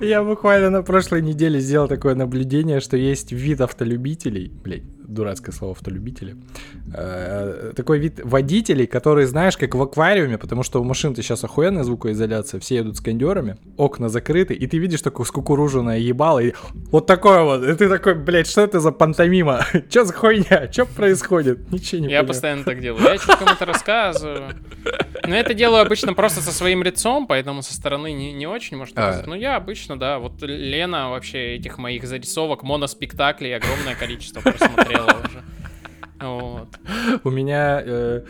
Я буквально на прошлой неделе сделал такое наблюдение, что есть вид автолюбителей, блядь, дурацкое слово автолюбители, Э, такой вид водителей, которые, знаешь, как в аквариуме, потому что у машин-то сейчас охуенная звукоизоляция, все едут с кондерами, окна закрыты, и ты видишь такое скукуруженное ебало, и вот такое вот, и ты такой, блядь, что это за пантомима? Че за хуйня? Что происходит? Ничего не Я понимаю. постоянно так делаю. Я что-то кому-то рассказываю. Но это делаю обычно просто со своим лицом, поэтому со стороны не, не очень может А. Но я обычно, да. Вот Лена вообще этих моих зарисовок, моноспектаклей огромное количество просмотрела уже. Вот. У меня э,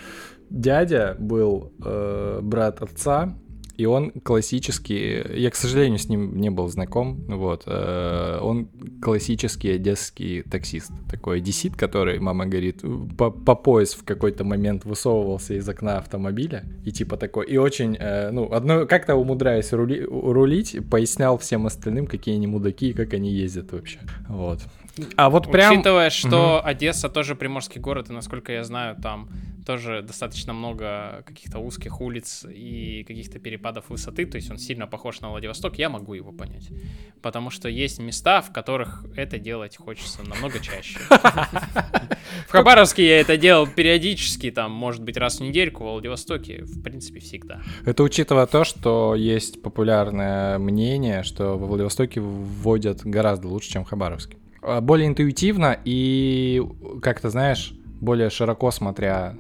дядя был э, брат отца, и он классический, я, к сожалению, с ним не был знаком, вот, э, он классический одесский таксист, такой одессит, который, мама говорит, по, по пояс в какой-то момент высовывался из окна автомобиля, и типа такой, и очень, э, ну, одно, как-то умудряясь рули- рулить, пояснял всем остальным, какие они мудаки и как они ездят вообще, вот. А вот прям... Учитывая, что Одесса тоже приморский город, и насколько я знаю, там тоже достаточно много каких-то узких улиц и каких-то перепадов высоты, то есть он сильно похож на Владивосток, я могу его понять. Потому что есть места, в которых это делать хочется намного чаще. В Хабаровске я это делал периодически, там, может быть, раз в недельку, в Владивостоке, в принципе, всегда. Это учитывая то, что есть популярное мнение, что во Владивостоке вводят гораздо лучше, чем в Хабаровске. А, Более интуитивно и, как-то, знаешь, более широко смотря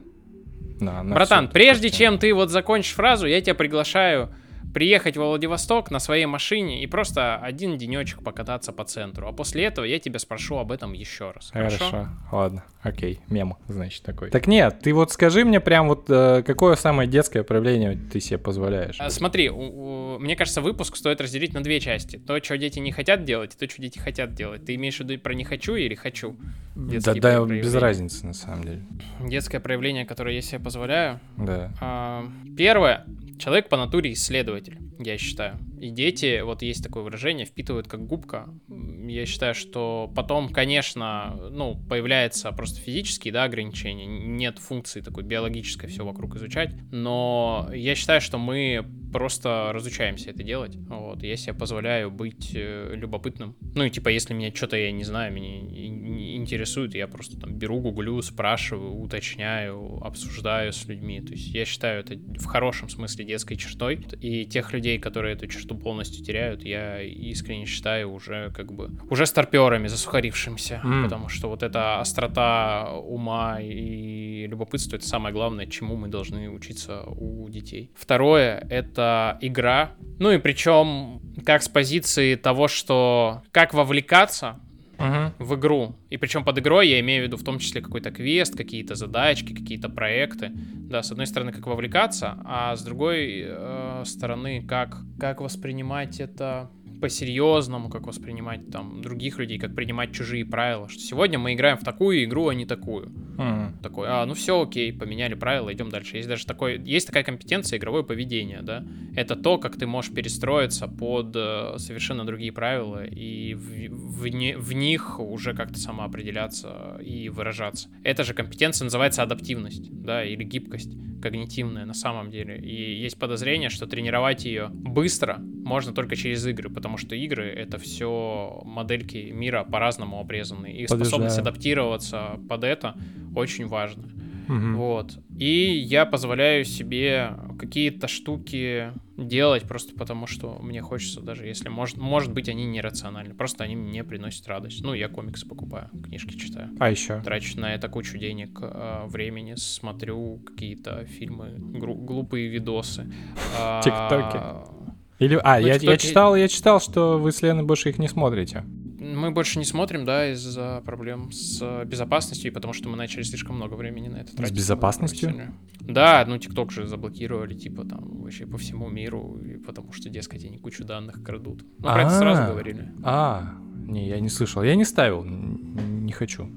на... на Братан, всё. прежде чем ты вот закончишь фразу, я тебя приглашаю приехать во Владивосток на своей машине и просто один денечек покататься по центру. А после этого я тебя спрошу об этом еще раз. Хорошо? Хорошо, ладно, окей, мем, значит, такой. Так нет, ты вот скажи мне прям вот, э, какое самое детское проявление ты себе позволяешь? А, Смотри, у- у- мне кажется, выпуск стоит разделить на две части. То, что дети не хотят делать, и то, что дети хотят делать. Ты имеешь в виду про не хочу или хочу? Да, да, без разницы, на самом деле. Детское проявление, которое я себе позволяю. Да. А, Первое. Человек по натуре исследователь, я считаю. И дети, вот есть такое выражение, впитывают как губка. Я считаю, что потом, конечно, ну, появляется просто физические, да, ограничения. Нет функции такой биологической все вокруг изучать. Но я считаю, что мы просто разучаемся это делать. Вот, я себе позволяю быть э, любопытным. Ну и типа, если меня что-то я не знаю, меня не интересует, я просто там беру, гуглю, спрашиваю, уточняю, обсуждаю с людьми. То есть я считаю это в хорошем смысле детской чертой. И тех людей, которые эту черту полностью теряют, я искренне считаю уже как бы уже старперами, засухарившимся. М. Потому что вот эта острота ума и любопытство это самое главное, чему мы должны учиться у детей. Второе это игра. Ну и причем как с позиции того, что как вовлекаться Мгм. в игру. И причем под игрой я имею в виду в том числе какой-то квест, какие-то задачки, какие-то проекты. Да, с одной стороны, как вовлекаться, а с другой э, стороны, как, как воспринимать это по-серьезному, как воспринимать там других людей, как принимать чужие правила. Что сегодня мы играем в такую игру, а не такую. М. Такой, а, ну все, окей, поменяли правила, идем дальше. Есть даже такой, есть такая компетенция игровое поведение, да. Это то, как ты можешь перестроиться под э, совершенно другие правила и в, в в них уже как-то самоопределяться и выражаться. Эта же компетенция называется адаптивность, да, или гибкость когнитивная на самом деле. И есть подозрение, что тренировать ее быстро можно только через игры, потому что игры — это все модельки мира по-разному обрезанные. И способность Подтверждаю. адаптироваться под это очень важно. Мгм. Вот. И я позволяю себе какие-то штуки делать просто потому, что мне хочется, даже если, может, может быть, они нерациональны. Просто они мне приносят радость. Ну, я комиксы покупаю, книжки читаю. А еще? Трачу на это кучу денег, э, времени, смотрю какие-то фильмы, глупые видосы. А, Тиктоки. Или, а, я, я читал, я читал, что вы с Леной больше их не смотрите. Мы больше не смотрим, да, из-за проблем с безопасностью, и потому что мы начали слишком много времени на это тратить. безопасностью? Сильно. Да, ну ТикТок же заблокировали, типа, там, вообще по всему миру, и потому что, дескать, они кучу данных крадут. Ну, про это сразу А. говорили. А, не, я не слышал. Я не ставил, не хочу.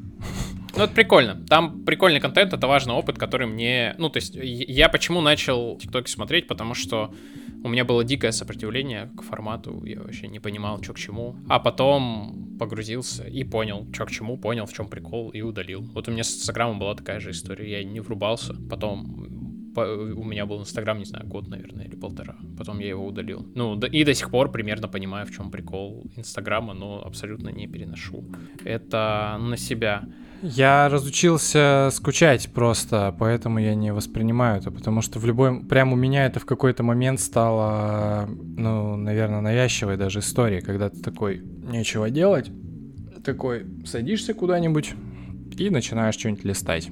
Ну, это прикольно. Там прикольный контент, это важный опыт, который мне... Ну, то есть, я я почему начал ТикТоки смотреть, потому что у меня было дикое сопротивление к формату, я вообще не понимал, что к чему. А потом погрузился и понял, что к чему, понял, в чем прикол, и удалил. Вот у меня с Инстаграмом была такая же история, я не врубался. Потом по- у меня был Инстаграм, не знаю, год, наверное, или полтора. Потом я его удалил. Ну, и до сих пор примерно понимаю, в чем прикол Инстаграма, но абсолютно не переношу. Это на себя. Я разучился скучать просто, поэтому я не воспринимаю это, потому что в любой... Прям у меня это в какой-то момент стало, ну, наверное, навязчивой даже историей, когда ты такой, нечего делать, такой, садишься куда-нибудь и начинаешь что-нибудь листать.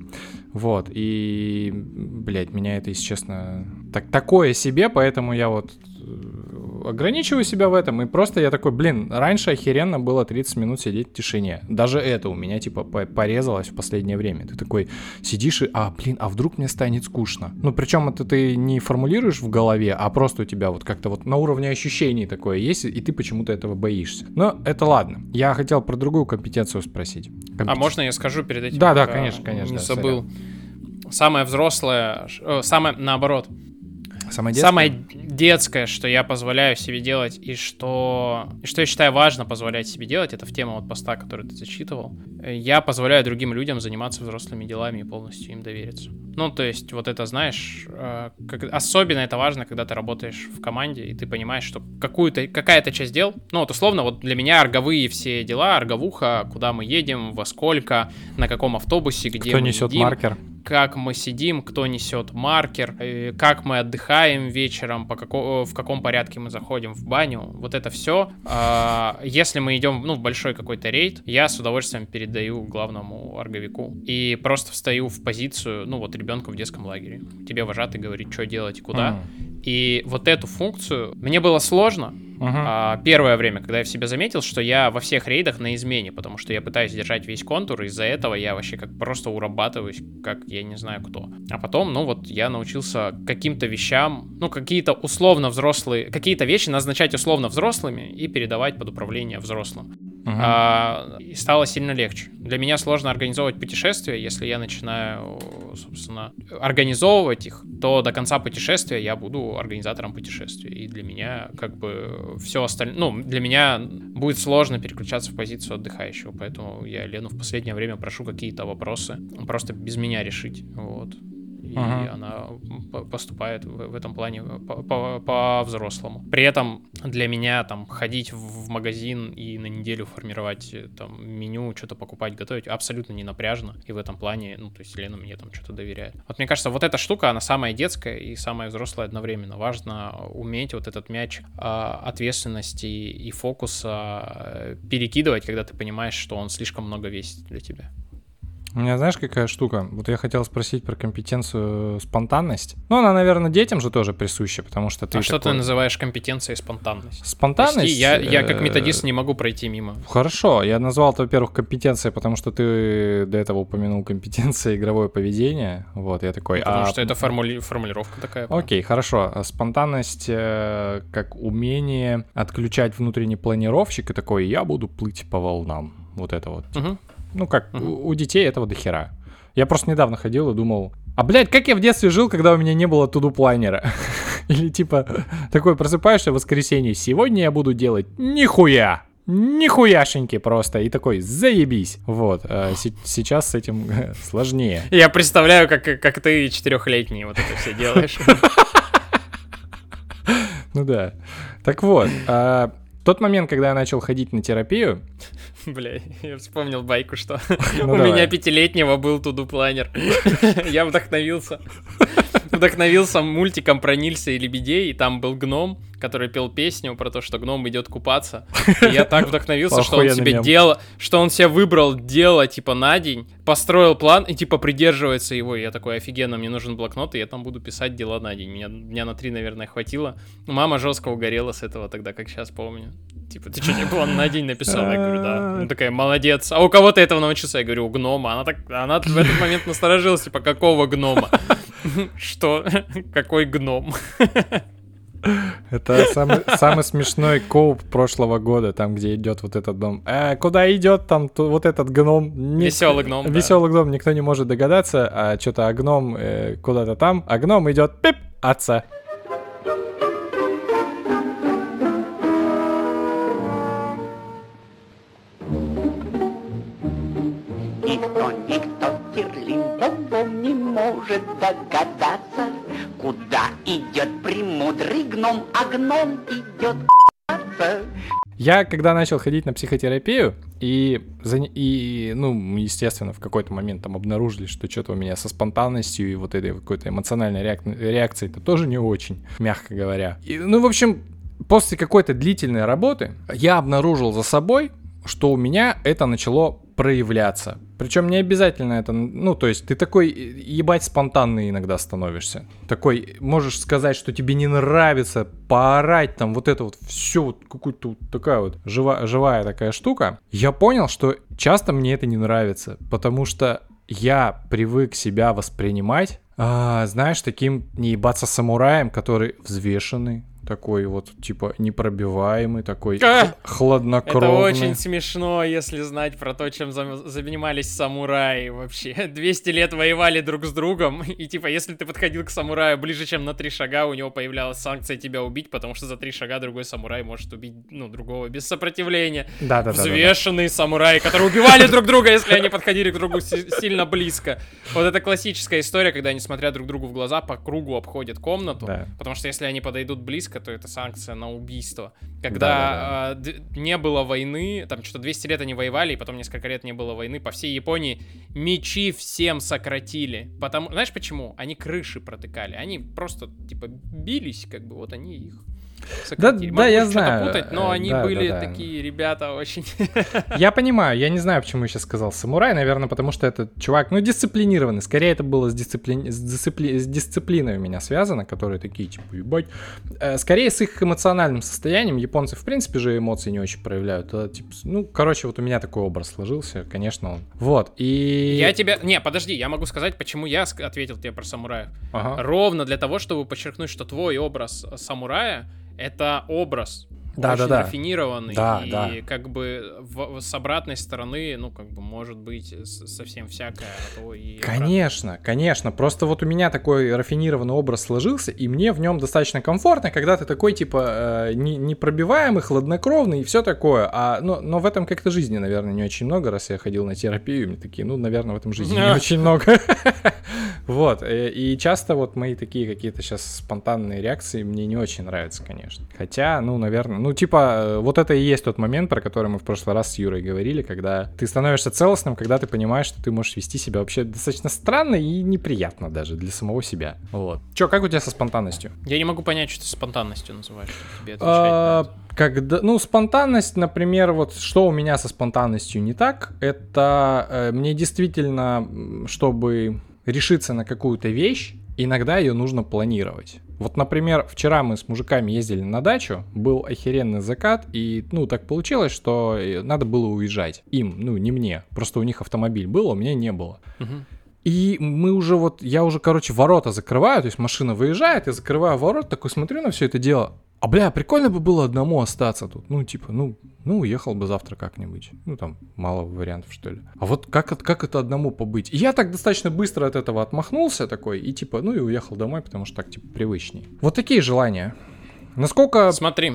Вот, и, блядь, меня это, если честно, так, такое себе, поэтому я вот э, ограничиваю себя в этом, и просто я такой, блин, раньше охеренно было 30 минут сидеть в тишине. Даже это у меня, типа, по- порезалось в последнее время. Ты такой сидишь и, а, блин, а вдруг мне станет скучно? Ну, причем это ты не формулируешь в голове, а просто у тебя вот как-то вот на уровне ощущений такое есть, и ты почему-то этого боишься. Но это ладно. Я хотел про другую компетенцию спросить. А Компетен- можно я скажу перед этим? Да, да, конечно, конечно, Не да, забыл. Самое взрослое, э, самое наоборот, Самое детское? самое детское, что я позволяю себе делать и что, и что я считаю важно позволять себе делать, это в тему вот поста, который ты зачитывал. Я позволяю другим людям заниматься взрослыми делами и полностью им довериться. Ну, то есть, вот это, знаешь, э, как- особенно это важно, когда ты работаешь в команде, и ты понимаешь, что какую-то, какая-то часть дел, ну, вот условно, вот для меня орговые все дела, орговуха, куда мы едем, во сколько, на каком автобусе, где Кто мы несет едим, маркер? Как мы сидим, кто несет маркер, э, как мы отдыхаем вечером, по како- в каком порядке мы заходим в баню. Вот это все. Если мы идем ну, в большой какой-то рейд, я с удовольствием передаю главному орговику. И просто встаю в позицию, ну вот ребенка в детском лагере. Тебе вожатый говорит, что делать куда. М. И вот эту функцию мне было сложно, а, первое время, когда я в себя заметил, что я во всех рейдах на измене, потому что я пытаюсь держать весь контур, и из-за этого я вообще как просто урабатываюсь, как я не знаю кто. А потом, ну вот, я научился каким-то вещам, ну, какие-то условно взрослые, какие-то вещи назначать условно взрослыми и передавать под управление взрослым. Мгм. А, и стало сильно легче. Для меня сложно организовывать путешествия. Если я начинаю, собственно, организовывать их, то до конца путешествия я буду организатором путешествия. И для меня как бы все остальное... Ну, для меня будет сложно переключаться в позицию отдыхающего. Поэтому я Лену в последнее время прошу какие-то вопросы просто без меня решить. Вот. И Ага. она по- поступает в этом плане по- по- по-взрослому. При этом для меня там ходить в в магазин и на неделю формировать э, там меню, что-то покупать, готовить абсолютно не напряжно. И в этом плане, ну, то есть Лена мне там что-то доверяет. Вот мне кажется, вот эта штука, она самая детская и самая взрослая одновременно. Важно уметь вот этот мяч а, ответственности и фокуса э, перекидывать, когда ты понимаешь, что он слишком много весит для тебя. У меня знаешь, какая штука? Вот я хотел спросить про компетенцию спонтанность. Ну, она, наверное, детям же тоже присуща, потому что ты а что ты такой- называешь компетенцией спонтанность? Спонтанность? Прости, я, я как э, методист не могу пройти мимо. Хорошо, я назвал это, во-первых, компетенцией, потому что ты до этого упомянул компетенция игровое поведение. Вот, я такой... Потому а, что это формули- формулировка такая. Окей, хорошо. А Спонтанность э, как умение отключать внутренний планировщик и такой, я буду плыть по волнам. Вот это вот. Мгм. Ну как, Мгм. у, у детей этого дохера. Я просто недавно ходил и думал, а, блядь, как я в детстве жил, когда у меня не было туду планера? Или типа, такой просыпаешься в воскресенье, сегодня я буду делать нихуя. Нихуяшеньки просто. И такой, заебись. Вот. а се- сейчас с этим сложнее. Я представляю, как, как ты четырехлетний вот это все делаешь. Ну да. Так вот, а, тот момент, когда я начал ходить на терапию, Бля, я вспомнил байку, что Ну у меня пятилетнего был туду планер. Я вдохновился. Вдохновился мультиком про Нильса и лебедей, и там был гном, который пел песню про то, что гном идет купаться. И я так вдохновился, что он себе дело, что он себе выбрал дело типа на день, построил план и типа придерживается его. И я такой, офигенно, мне нужен блокнот, и я там буду писать дела на день. Меня дня на три, наверное, хватило. Мама жестко угорела с этого тогда, как сейчас помню. Типа, ты что, не план на день написал? Я говорю, да. Ну такая, молодец. А у кого ты этого научился? Я говорю, у гнома. Она так, она в этот момент насторожилась, типа, какого гнома? Что? Какой гном? Это самый, самый смешной коуп прошлого года, там, где идет вот этот дом. «Э, куда идет там ту- вот этот гном? Ник- Веселый гном, да. Веселый гном, никто не может догадаться, а что-то а гном э, куда-то там, а гном идет пип, отца. может догадаться, куда идет премудрый гном, а гном идет кататься. Я когда начал ходить на психотерапию, и, и ну, естественно, в какой-то момент там обнаружили, что что-то у меня со спонтанностью и вот этой какой-то эмоциональной реак реакцией-то тоже не очень, мягко говоря. И, ну, в общем, после какой-то длительной работы я обнаружил за собой, что у меня это начало проявляться, причем не обязательно это, ну, то есть ты такой ебать спонтанный иногда становишься. Такой, можешь сказать, что тебе не нравится, поорать там, вот это вот все, вот какую-то вот такая вот жива, живая такая штука. Я понял, что часто мне это не нравится, потому что я привык себя воспринимать, а, знаешь, таким не ебаться самураем, который взвешенный, такой вот, типа, непробиваемый, такой А! хладнокровный. Это очень смешно, если знать про то, чем зам- занимались самураи вообще. 200 лет воевали друг с другом, и типа, если ты подходил к самураю ближе, чем на три шага, у него появлялась санкция тебя убить, потому что за три шага другой самурай может убить, ну, другого без сопротивления. Да-да-да. Взвешенные самураи, которые убивали друг друга, если они подходили к другу си- сильно близко. Вот это классическая история, когда они, смотря друг другу в глаза, по кругу обходят комнату. Потому что если они подойдут близко, то это санкция на убийство. Когда а, д- не было войны, там что-то 200 лет они воевали, и потом несколько лет не было войны, по всей Японии мечи всем сократили. Потому, знаешь почему? Они крыши протыкали. Они просто, типа, бились, как бы, вот они их сократили. да, Могу я что-то знаю, путать, но э, они да, были да, да. такие ребята очень... Я понимаю, я не знаю, почему я сейчас сказал самурай, наверное, потому что этот чувак, ну, дисциплинированный. Скорее, это было с, дисципли... с, дисципли... с дисциплиной у меня связано, которые такие, типа, ебать. Э, Скорее, с их эмоциональным состоянием. Японцы, в принципе, же эмоции не очень проявляют. А, типа, ну, короче, вот у меня такой образ сложился, конечно, он. Вот, и... Я тебя... Не, подожди, я могу сказать, почему я ответил тебе про самураев. Ага. Ровно для того, чтобы подчеркнуть, что твой образ самурая — это образ Да, очень да, да. рафинированный. Да, и да. как бы в- с обратной стороны, ну, как бы может быть совсем всякое. а то и. Конечно, конечно. Просто вот у меня такой рафинированный образ сложился, и мне в нем достаточно комфортно, когда ты такой, типа, э, не- непробиваемый, хладнокровный и все такое. А, но, но в этом как-то жизни, наверное, не очень много, раз я ходил на терапию, и мне такие, ну, наверное, в этом жизни не очень много. Вот. э, И часто вот мои такие какие-то сейчас спонтанные реакции мне не очень нравятся, конечно. Хотя, ну, наверное, ну, типа, э, вот это и есть тот момент, про который мы в прошлый раз с Юрой говорили, когда ты становишься целостным, когда ты понимаешь, что ты можешь вести себя вообще достаточно странно и неприятно даже для самого себя. Вот. Чё, как у тебя со спонтанностью? Я не могу понять, что ты спонтанностью называешь. тебе отвечать А. Когда, ну, спонтанность, например, вот что у меня со спонтанностью не так, это э, мне действительно, чтобы решиться на какую-то вещь, иногда ее нужно планировать. Вот, например, вчера мы с мужиками ездили на дачу, был охеренный закат, и, ну, так получилось, что э, надо было уезжать. Им, ну, не мне. Просто у них автомобиль был, а у меня не было. Мгм. И мы уже вот, я уже, короче, ворота закрываю, то есть машина выезжает, я закрываю ворот, такой смотрю на все это дело. А бля, прикольно бы было одному остаться тут. Ну, типа, ну, ну, уехал бы завтра как-нибудь. Ну, там, мало вариантов, что ли. А вот как, как это одному побыть? И я так достаточно быстро от этого отмахнулся такой, и типа, ну и уехал домой, потому что так, типа, привычней. Вот такие желания. Насколько... Смотри,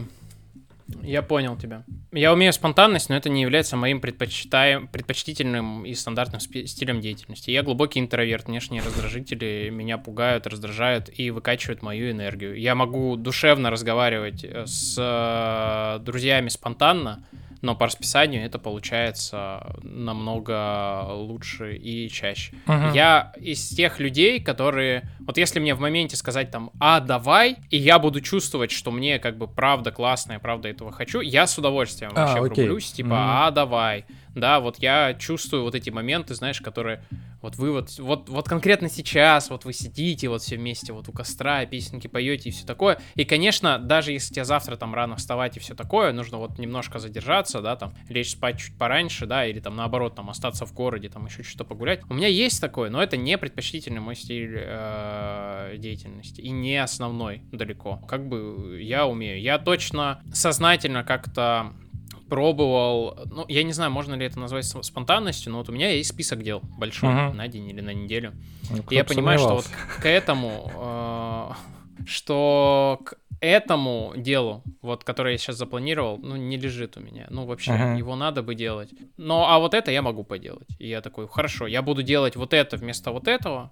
я понял тебя. Я умею спонтанность, но это не является моим предпочитаем, предпочтительным и стандартным стилем деятельности. Я глубокий интроверт, внешние раздражители меня пугают, раздражают и выкачивают мою энергию. Я могу душевно разговаривать э, с э, друзьями спонтанно, но по расписанию это получается намного лучше и чаще. Мгм. Я из тех людей, которые... Вот если мне в моменте сказать там, а, давай, и я буду чувствовать, что мне как бы правда классно, я правда этого хочу, я с удовольствием А, вообще окей. врублюсь, типа, Мгм. а, давай. Да, вот я чувствую вот эти моменты, знаешь, которые... Вот вы вот, вот, вот конкретно сейчас, вот вы сидите вот все вместе вот у костра, песенки поете и все такое. И, конечно, даже если тебе завтра там рано вставать и все такое, нужно вот немножко задержаться, да, там, лечь спать чуть пораньше, да, или там наоборот, там, остаться в городе, там, еще что-то погулять. У меня есть такое, но это не предпочтительный мой стиль э, деятельности и не основной далеко. Как бы я умею. Я точно сознательно как-то пробовал, ну, я не знаю, можно ли это назвать спонтанностью, но вот у меня есть список дел большой Мгм. на день или на неделю. Ну, И я понимаю, что вот к этому, э, что к этому делу, вот, которое я сейчас запланировал, ну, не лежит у меня. Ну, вообще, Ага. его надо бы делать. Ну, а вот это я могу поделать. И я такой, хорошо, я буду делать вот это вместо вот этого,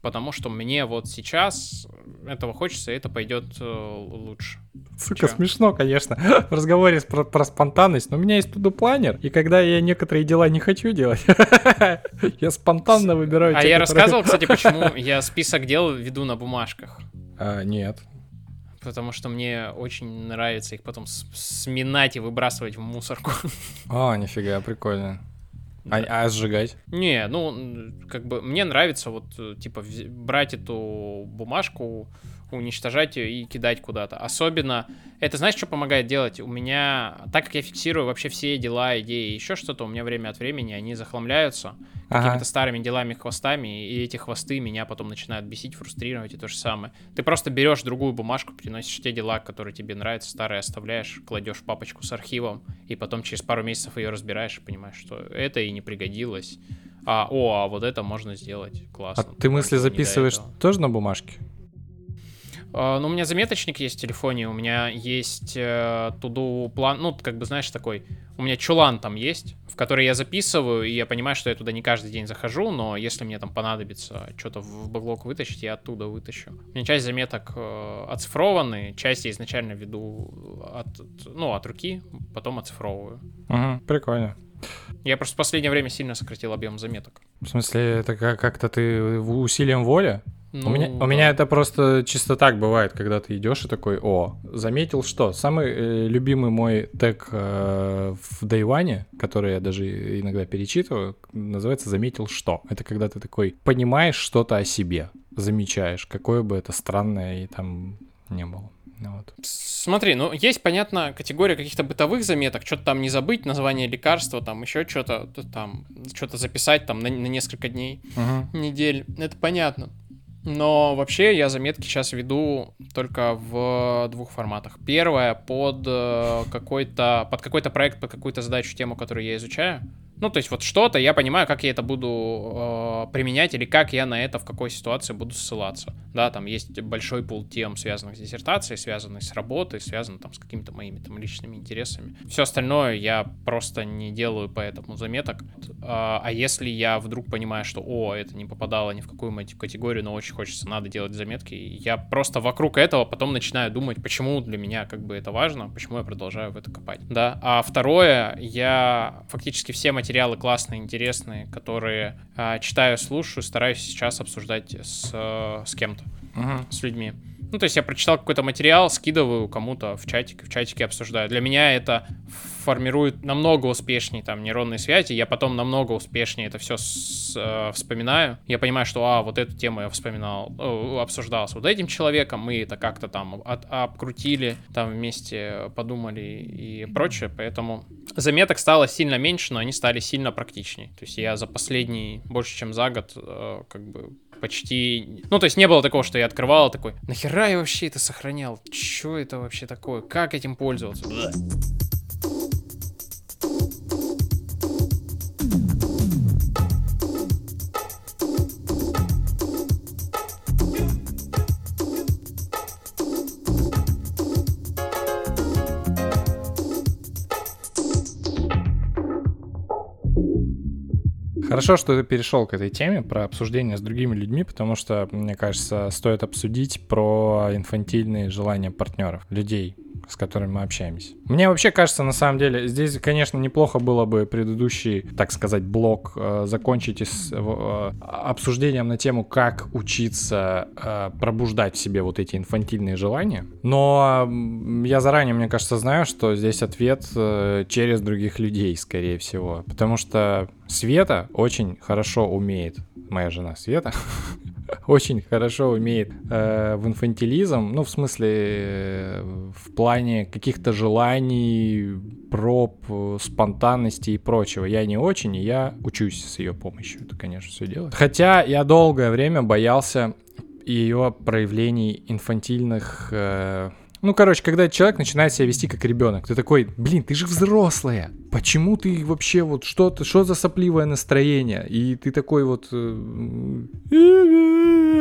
потому что мне вот сейчас этого хочется, и это пойдет э, лучше. Сука, Чё? смешно, конечно, в разговоре про, про спонтанность, но у меня есть туду-планер, и когда я некоторые дела не хочу делать, я спонтанно выбираю А я рассказывал, кстати, почему я список дел веду на бумажках. А, Нет. Потому что мне очень нравится их потом сминать и выбрасывать в мусорку. А, нифига, прикольно. А, а сжигать? Не, ну, как бы мне нравится вот, э, типа, брать эту бумажку, уничтожать ее и кидать куда-то. Особенно, это знаешь, что помогает делать? У меня, так как я фиксирую вообще все дела, идеи, еще что-то, у меня время от времени они захламляются Ага. какими-то старыми делами, хвостами, и эти хвосты меня потом начинают бесить, фрустрировать и то же самое. Ты просто берешь другую бумажку, переносишь те дела, которые тебе нравятся, старые оставляешь, кладешь в папочку с архивом, и потом через пару месяцев ее разбираешь и понимаешь, что это и не пригодилось. А, о, а вот это можно сделать. А Классно. ты мысли записываешь тоже на бумажке? А, ну, у меня заметочник есть в телефоне, у меня есть э, туду план, ну, как бы, знаешь, такой, у меня чулан там есть, в который я записываю, и я понимаю, что я туда не каждый день захожу, но если мне там понадобится что-то в бэклог вытащить, я оттуда вытащу. У меня часть заметок э, оцифрованы, часть я изначально веду от, ну, от руки, потом оцифровываю. Угу, прикольно. Я просто в последнее время сильно сократил объем заметок. В смысле, это как- как-то ты в- усилием воли? У меня, Ну, у меня это просто чисто так бывает, когда ты идешь и такой, о, заметил что? Самый э, любимый мой тег э, в One, который я даже иногда перечитываю, называется «Заметил что?». Это когда ты такой понимаешь что-то о себе, замечаешь, какое бы это странное и там не было. Ну Вот. Смотри, ну есть, понятно, категория каких-то бытовых заметок, что-то там не забыть, название лекарства, там еще что-то, там, что-то записать там на, на несколько дней, Мгм. недель, это понятно. Но вообще я заметки сейчас веду только в двух форматах. Первое под э, какой-то, под какой-то проект, под какую-то задачу, тему, которую я изучаю. Ну, то есть вот что-то, я понимаю, как я это буду э, применять или как я на это в какой ситуации буду ссылаться. Да, там есть большой пул тем, связанных с диссертацией, связанных с работой, связанных там с какими-то моими там личными интересами. Все остальное я просто не делаю поэтому заметок. А, а если я вдруг понимаю, что, о, это не попадало ни в какую мать- категорию, но очень хочется, надо делать заметки, я просто вокруг этого потом начинаю думать, почему для меня как бы это важно, почему я продолжаю в это копать. Да. А второе, я фактически все материалы классные, интересные, которые а, читаю, слушаю, стараюсь сейчас обсуждать с, э, с кем-то Мгм. с людьми. Ну, то есть я прочитал какой-то материал, скидываю кому-то в чатик, в чатике обсуждаю. Для меня это формирует намного успешнее там нейронные связи, я потом намного успешнее это все вспоминаю. Я понимаю, что, а, вот эту тему я вспоминал, э, обсуждал с вот этим человеком, мы это как-то там от- обкрутили, там вместе подумали и прочее, поэтому заметок стало сильно меньше, но они стали сильно практичнее. То есть я за последний, больше чем за год, э, как бы почти... Ну, то есть не было такого, что я открывал такой, нахера я вообще это сохранял? Чё это вообще такое? Как этим пользоваться? Хорошо, что ты перешел к этой теме про обсуждение с другими людьми, потому что, мне кажется, стоит обсудить про инфантильные желания партнеров, людей, с которыми мы общаемся. Мне вообще кажется, на самом деле, здесь, конечно, неплохо было бы предыдущий, так сказать, блок э, закончить с, э, обсуждением на тему, как учиться э, пробуждать в себе вот эти инфантильные желания. Но я заранее, мне кажется, знаю, что здесь ответ э, через других людей, скорее всего. Потому что Света очень хорошо умеет, моя жена Света, очень хорошо умеет э, в инфантилизм, ну, в смысле, э, в плане каких-то желаний, проб, спонтанности и прочего. Я не очень, и я учусь с ее помощью это, конечно, все делать. Хотя я долгое время боялся ее проявлений инфантильных... э, ну, короче, когда человек начинает себя вести как ребенок, ты такой, блин, ты же взрослая, почему ты вообще вот что ты, что за сопливое настроение? И ты такой вот... э,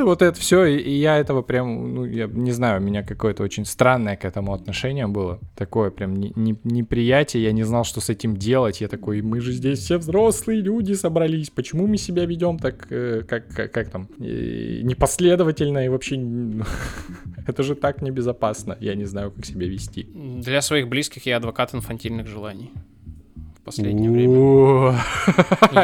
вот это все, и я этого прям, ну, я не знаю, у меня какое-то очень странное к этому отношение было. Такое прям неприятие, я не знал, что с этим делать. Я такой, мы же здесь все взрослые люди собрались, почему мы себя ведем так, э, как, как, как там, непоследовательно и вообще... Это же так небезопасно, я не знаю, как себя вести. Для своих близких я адвокат инфантильных желаний последнее время.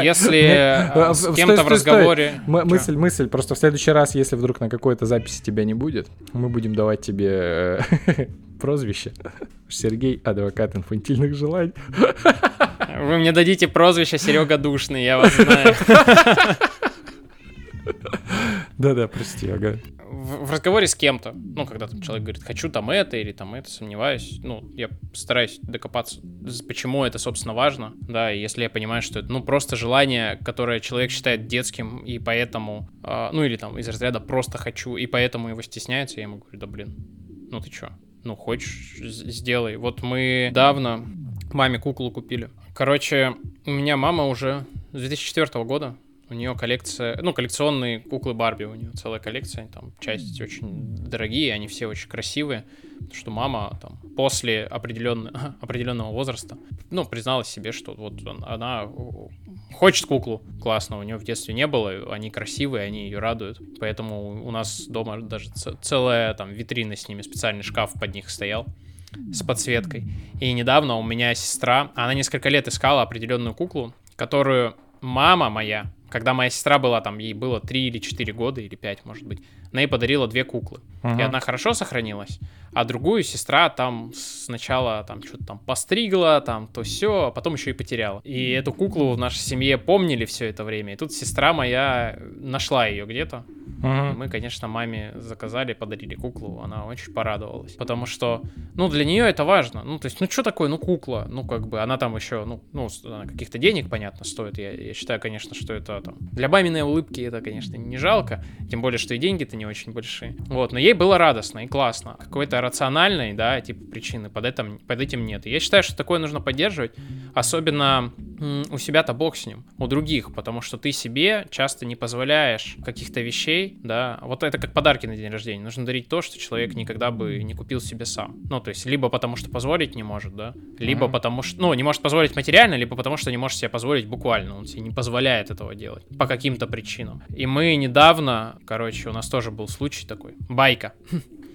Если э, с кем-то в разговоре... Мысль, мысль. Просто в следующий раз, если вдруг на какой-то записи тебя не будет, мы будем давать тебе э, прозвище. Сергей, адвокат инфантильных желаний. Вы мне дадите прозвище Серега Душный, я вас знаю. Да-да, прости, ага в, в разговоре с кем-то, ну, когда там человек говорит, хочу там это или там это, сомневаюсь, ну, я стараюсь докопаться, почему это, собственно, важно, да, и если я понимаю, что это, ну, просто желание, которое человек считает детским, и поэтому, э, ну, или там из разряда просто хочу, и поэтому его стесняется, я ему говорю, да, блин, ну, ты чё, ну, хочешь, сделай. Вот мы давно маме куклу купили. Короче, у меня мама уже с 2004 года у нее коллекция, ну, коллекционные куклы Барби, у нее целая коллекция, там часть очень дорогие, они все очень красивые, потому что мама там после определенного, определенного возраста, ну, призналась себе, что вот она хочет куклу классную, у нее в детстве не было, они красивые, они ее радуют, поэтому у нас дома даже целая там витрина с ними, специальный шкаф под них стоял с подсветкой. И недавно у меня сестра, она несколько лет искала определенную куклу, которую мама моя когда моя сестра была там, ей было 3 или 4 года, или 5, может быть, она ей подарила две куклы. Uh-huh. И одна хорошо сохранилась, а другую сестра там сначала там что-то там постригла, там то все, а потом еще и потеряла. И эту куклу в нашей семье помнили все это время. И тут сестра моя нашла ее где-то. Uh-huh. Мы, конечно, маме заказали, подарили куклу, она очень порадовалась. Потому что, ну, для нее это важно. Ну, то есть, ну, что такое, ну, кукла? Ну, как бы, она там еще, ну, ну каких-то денег, понятно, стоит. Я, я считаю, конечно, что это там... Для маминой улыбки это, конечно, не жалко. Тем более, что и деньги-то не очень большие. Вот, но ей было радостно и классно. Какой-то рациональной, да, типа причины под этим, под этим нет. И я считаю, что такое нужно поддерживать, особенно у себя-то бог с ним, у других, потому что ты себе часто не позволяешь каких-то вещей, да, вот это как подарки на день рождения, нужно дарить то, что человек никогда бы не купил себе сам. Ну, то есть, либо потому что позволить не может, да, либо mm-hmm. потому что, ну, не может позволить материально, либо потому что не может себе позволить буквально, он себе не позволяет этого делать по каким-то причинам. И мы недавно, короче, у нас тоже был случай такой, байка.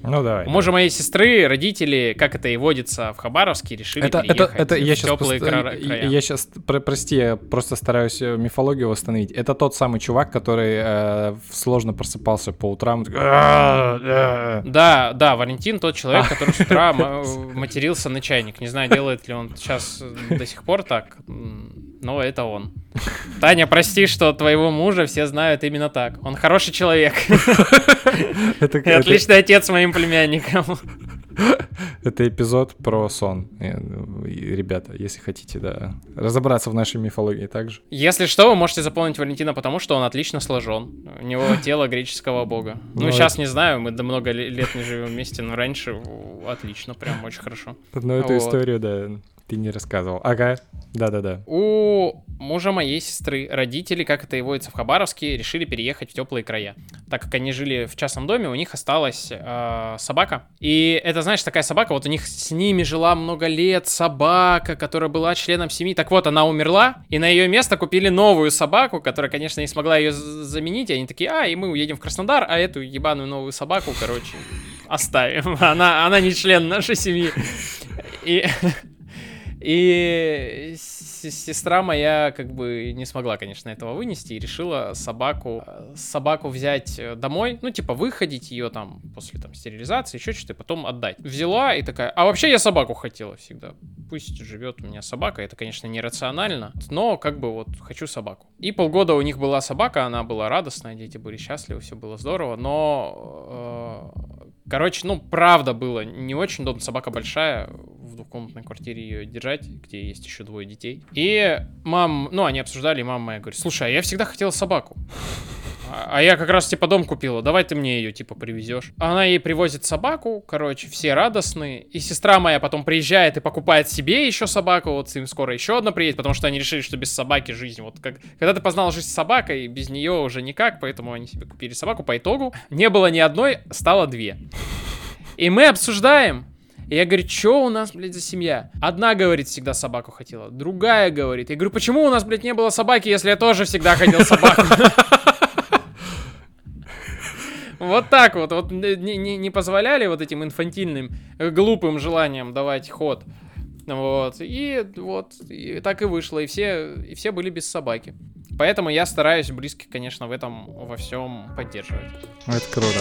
Ну давай. У мужа моей сестры родители, как это и водится в Хабаровске, решили это, переехать это, это, я сейчас теплые пост... края. Я, сейчас, про, прости, я просто стараюсь э, мифологию восстановить. Это тот самый чувак, который э, сложно просыпался по утрам. Да, да, Валентин тот человек, который с утра матерился на чайник. Не знаю, делает ли он сейчас до сих пор так, но это он. Таня, прости, что твоего мужа все знают именно так. Он хороший человек. И отличный отец моим племянникам. Это эпизод про сон. Ребята, если хотите, да, разобраться в нашей мифологии также. Если что, вы можете запомнить Валентина, потому что он отлично сложен. У него тело греческого бога. Ну, ну сейчас не знаю, мы до много лет не живем вместе, но раньше отлично, прям очень хорошо. Ну, эту историю, да, ты не рассказывал. Ага, да-да-да. У мужа моей сестры родители, как это и водится в Хабаровске, решили переехать в теплые края. Так как они жили в частном доме, у них осталась э, собака. И это, знаешь, такая собака, вот у них с ними жила много лет собака, которая была членом семьи. Так вот, она умерла, и на ее место купили новую собаку, которая, конечно, не смогла ее заменить. И они такие, а, и мы уедем в Краснодар, а эту ебаную новую собаку, короче, оставим. Она, она не член нашей семьи. И и сестра моя как бы не смогла, конечно, этого вынести и решила собаку, собаку взять э, домой, ну, типа, выходить ее там после там стерилизации, еще что-то, и потом отдать. Взяла и такая, а вообще я собаку хотела всегда. Пусть живет у меня собака, это, конечно, нерационально, но как бы вот хочу собаку. И полгода у них была собака, она была радостная, дети были счастливы, все было здорово, но э, Короче, ну, правда было не очень удобно. Собака большая, в двухкомнатной квартире ее держать, где есть еще двое детей. И мам, ну, они обсуждали, и мама моя говорит, слушай, а я всегда хотела собаку. А а я как раз типа дом купила, давай ты мне ее типа привезешь. Она ей привозит собаку, короче, все радостные. И сестра моя потом приезжает и покупает себе еще собаку, вот им скоро еще одна приедет, потому что они решили, что без собаки жизнь. Вот как, когда ты познал жизнь с собакой, без нее уже никак, поэтому они себе купили собаку. По итогу не было ни одной, стало две. И мы обсуждаем, и я говорю, что у нас, блядь, за семья? Одна, говорит, всегда собаку хотела, другая говорит. Я говорю, почему у нас, блядь, не было собаки, если я тоже всегда хотел собаку? Вот так вот, вот не, не- не позволяли вот этим инфантильным, э, глупым желаниям давать ход. Вот, и вот, и так и вышло, и все, и все были без собаки. Поэтому я стараюсь близких, конечно, в этом во всем поддерживать. Это круто.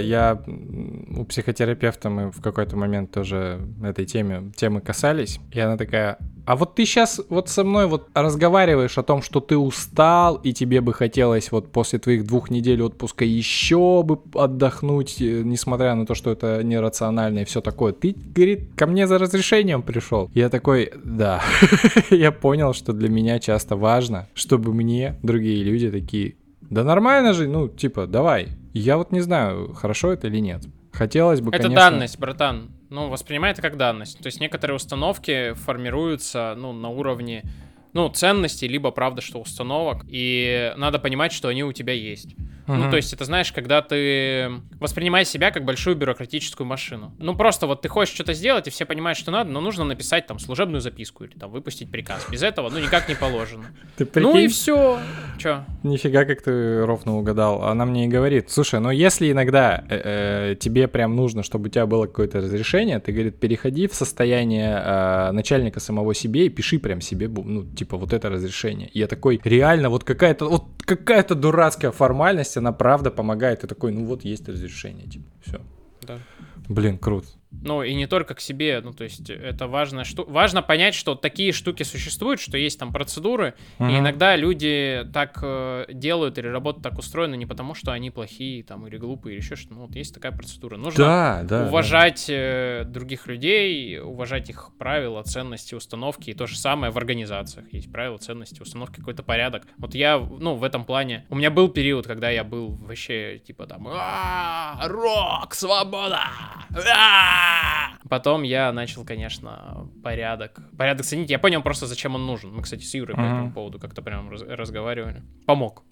Я м, у психотерапевта мы в какой-то момент тоже этой теме, темы касались, и она такая, а вот ты сейчас вот со мной вот разговариваешь о том, что ты устал, и тебе бы хотелось вот после твоих двух недель отпуска еще бы отдохнуть, э, несмотря на то, что это нерационально и все такое. Ты, говорит, ко мне за разрешением пришел. Я такой, да. Я понял, что для меня часто важно, чтобы мне другие люди такие, да нормально же, ну, типа, давай. Я вот не знаю, хорошо это или нет. Хотелось бы, Это конечно... данность, братан. Ну, воспринимай это как данность. То есть некоторые установки формируются, ну, на уровне, ну, ценностей, либо, правда, что установок. И надо понимать, что они у тебя есть. Ну, Мгм. то есть это, знаешь, когда ты воспринимаешь себя как большую бюрократическую машину. Ну, просто вот ты хочешь что-то сделать, и все понимают, что надо, но нужно написать там служебную записку или там выпустить приказ. Без этого, ну, никак не положено. Ты Ну и прикинь? все. Че? Нифига, как ты ровно угадал. Она мне и говорит, слушай, ну если иногда э, э, тебе прям нужно, чтобы у тебя было какое-то разрешение, ты, говорит, переходи в состояние э, начальника самого себе и пиши прям себе, ну, типа, вот это разрешение. И я такой, реально, вот какая-то, вот какая-то дурацкая формальность, она правда помогает. Ты такой, ну вот есть разрешение, типа, все. Да. Блин, круто. Ну, и не только к себе, ну, то есть это важно, что... важно понять, что такие штуки существуют, что есть там процедуры, и Мгм. иногда люди так э, делают или работа так устроена не потому, что они плохие там или глупые или еще что-то, ну, вот есть такая процедура. Нужно Да, да. уважать э, других людей, уважать их правила, ценности, установки, и то же самое в организациях. Есть правила, ценности, установки, какой-то порядок. Вот я, ну, в этом плане... У меня был период, когда я был вообще, типа, там, «А, рок, свобода! А!» Потом я начал, конечно, порядок. Порядок ценить. Я понял просто, зачем он нужен. Мы, кстати, с Юрой по этому поводу как-то прям раз- разговаривали. Помог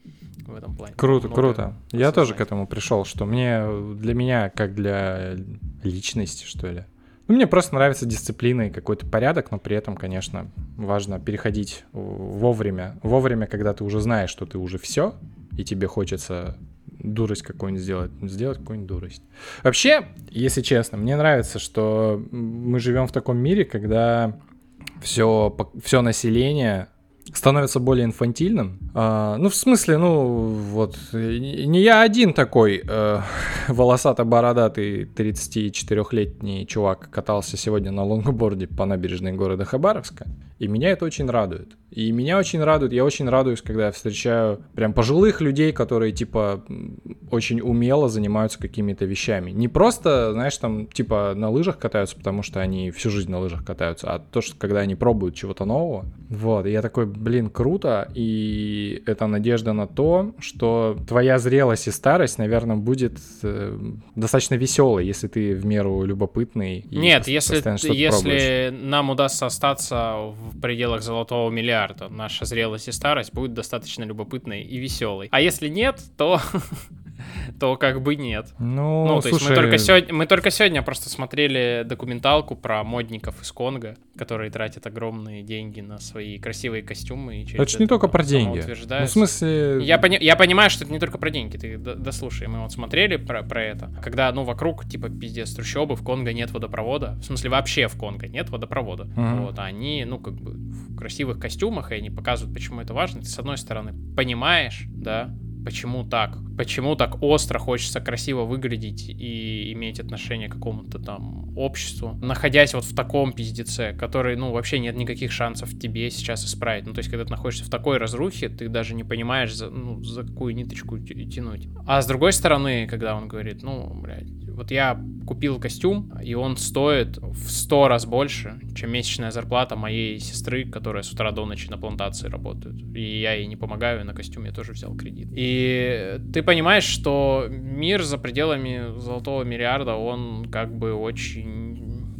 в этом плане. Круто, круто. Я тоже к этому пришел, что мне для меня, как для личности, что ли. Ну, мне просто нравится дисциплина и какой-то порядок, но при этом, конечно, важно переходить вовремя. Вовремя, когда ты уже знаешь, что ты уже все, и тебе хочется дурость какую-нибудь сделать, сделать какую-нибудь дурость. Вообще, если честно, мне нравится, что мы живем в таком мире, когда все, все население становится более инфантильным. А, ну, в смысле, ну, вот, не я один такой э, волосато-бородатый 34-летний чувак катался сегодня на лонгборде по набережной города Хабаровска, и меня это очень радует. И меня очень радует, я очень радуюсь, когда я встречаю прям пожилых людей, которые, типа, очень умело занимаются какими-то вещами. Не просто, знаешь, там, типа, на лыжах катаются, потому что они всю жизнь на лыжах катаются, а то, что когда они пробуют чего-то нового. Вот, и я такой, блин, круто, и это надежда на то, что твоя зрелость и старость, наверное, будет э, достаточно веселой, если ты в меру любопытный. и Нет, если, пробуешь. если нам удастся остаться в пределах золотого миллиарда, наша зрелость и старость будет достаточно любопытной и веселой. А если нет, то то как бы нет. Ну, Ну, то есть мы слушай, только, сегодня, мы только сегодня просто смотрели документалку про модников из Конго, которые тратят огромные деньги на свои красивые костюмы. И через это же не только про деньги. Ну, в смысле... Я, пони- я понимаю, что это не только про деньги, ты дослушай, мы вот смотрели про, про это, когда, ну, вокруг, типа, пиздец, трущобы, в Конго нет водопровода, в смысле, вообще в Конго нет водопровода, Мгм. вот, а они, ну, как бы, в красивых костюмах, и они показывают, почему это важно, ты, с одной стороны, понимаешь, да, Почему так? Почему так остро хочется красиво выглядеть и иметь отношение к какому-то там обществу, находясь вот в таком пиздеце, который, ну, вообще нет никаких шансов тебе сейчас исправить. Ну, то есть, когда ты находишься в такой разрухе, ты даже не понимаешь, за, ну, за какую ниточку тянуть. А с другой стороны, когда он говорит, ну, блядь, вот я купил костюм, и он стоит в сто раз больше, чем месячная зарплата моей сестры, которая с утра до ночи на плантации работает. И я ей не помогаю, и на костюм я тоже взял кредит. И ты понимаешь, что мир за пределами золотого миллиарда, он как бы очень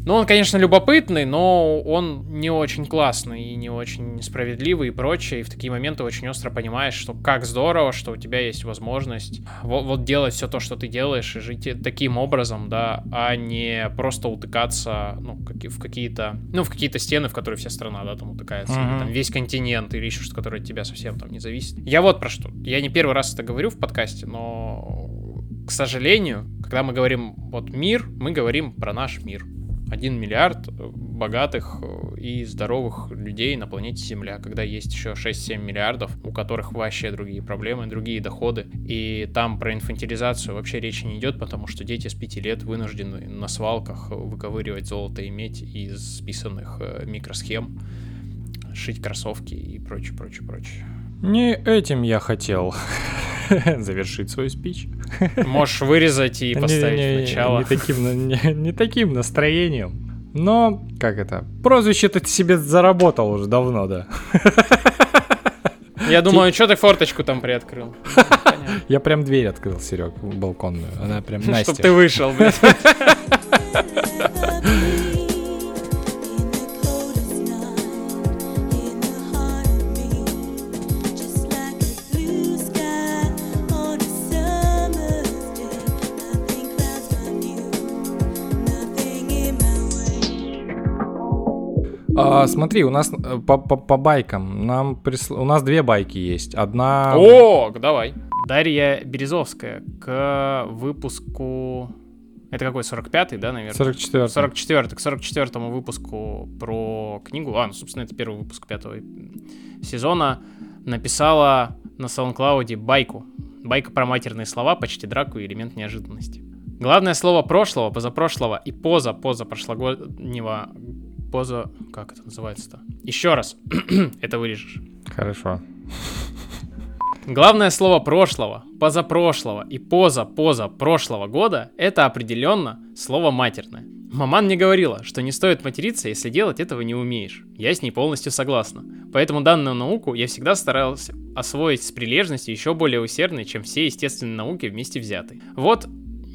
ну, он, конечно, любопытный, но он не очень классный и не очень справедливый и прочее. И в такие моменты очень остро понимаешь, что как здорово, что у тебя есть возможность вот, вот делать все то, что ты делаешь, и жить таким образом, да, а не просто утыкаться, ну, в какие-то, ну, в какие-то стены, в которые вся страна, да, там утыкается, mm-hmm. или там весь континент, или еще что-то, которое от тебя совсем там не зависит. Я вот про что. Я не первый раз это говорю в подкасте, но, к сожалению, когда мы говорим вот мир, мы говорим про наш мир. 1 миллиард э, богатых э, и здоровых людей на планете Земля, когда есть еще 6-7 миллиардов, у которых вообще другие проблемы, другие доходы. И там про инфантилизацию вообще речи не идет, потому что дети с 5 лет вынуждены на свалках выковыривать золото и медь из списанных э, микросхем, шить кроссовки и прочее, прочее, прочее. Не этим я хотел завершить свой спич. Можешь вырезать и поставить не, не, начало. Не таким, не, не таким настроением. Но, как это, прозвище ты себе заработал уже давно, да. Я думаю, что ты форточку там приоткрыл? Я прям дверь открыл, Серег, балконную. Она прям Настя. Чтоб ты вышел, блядь. А, смотри, у нас э, по, по, по байкам нам присл... у нас две байки есть. Одна. О, давай. Дарья Березовская к выпуску. Это какой, 45-й, да, наверное? 44 44 к 44-му выпуску про книгу, а, ну, собственно, это первый выпуск пятого сезона, написала на SoundCloud байку. Байка про матерные слова, почти драку и элемент неожиданности. Главное слово прошлого, позапрошлого и поза поза прошлогоднего поза... Как это называется-то? Еще раз. это вырежешь. Хорошо. Главное слово прошлого, позапрошлого и поза-поза прошлого года — это определенно слово матерное. Маман мне говорила, что не стоит материться, если делать этого не умеешь. Я с ней полностью согласна. Поэтому данную науку я всегда старался освоить с прилежностью еще более усердной, чем все естественные науки вместе взятые. Вот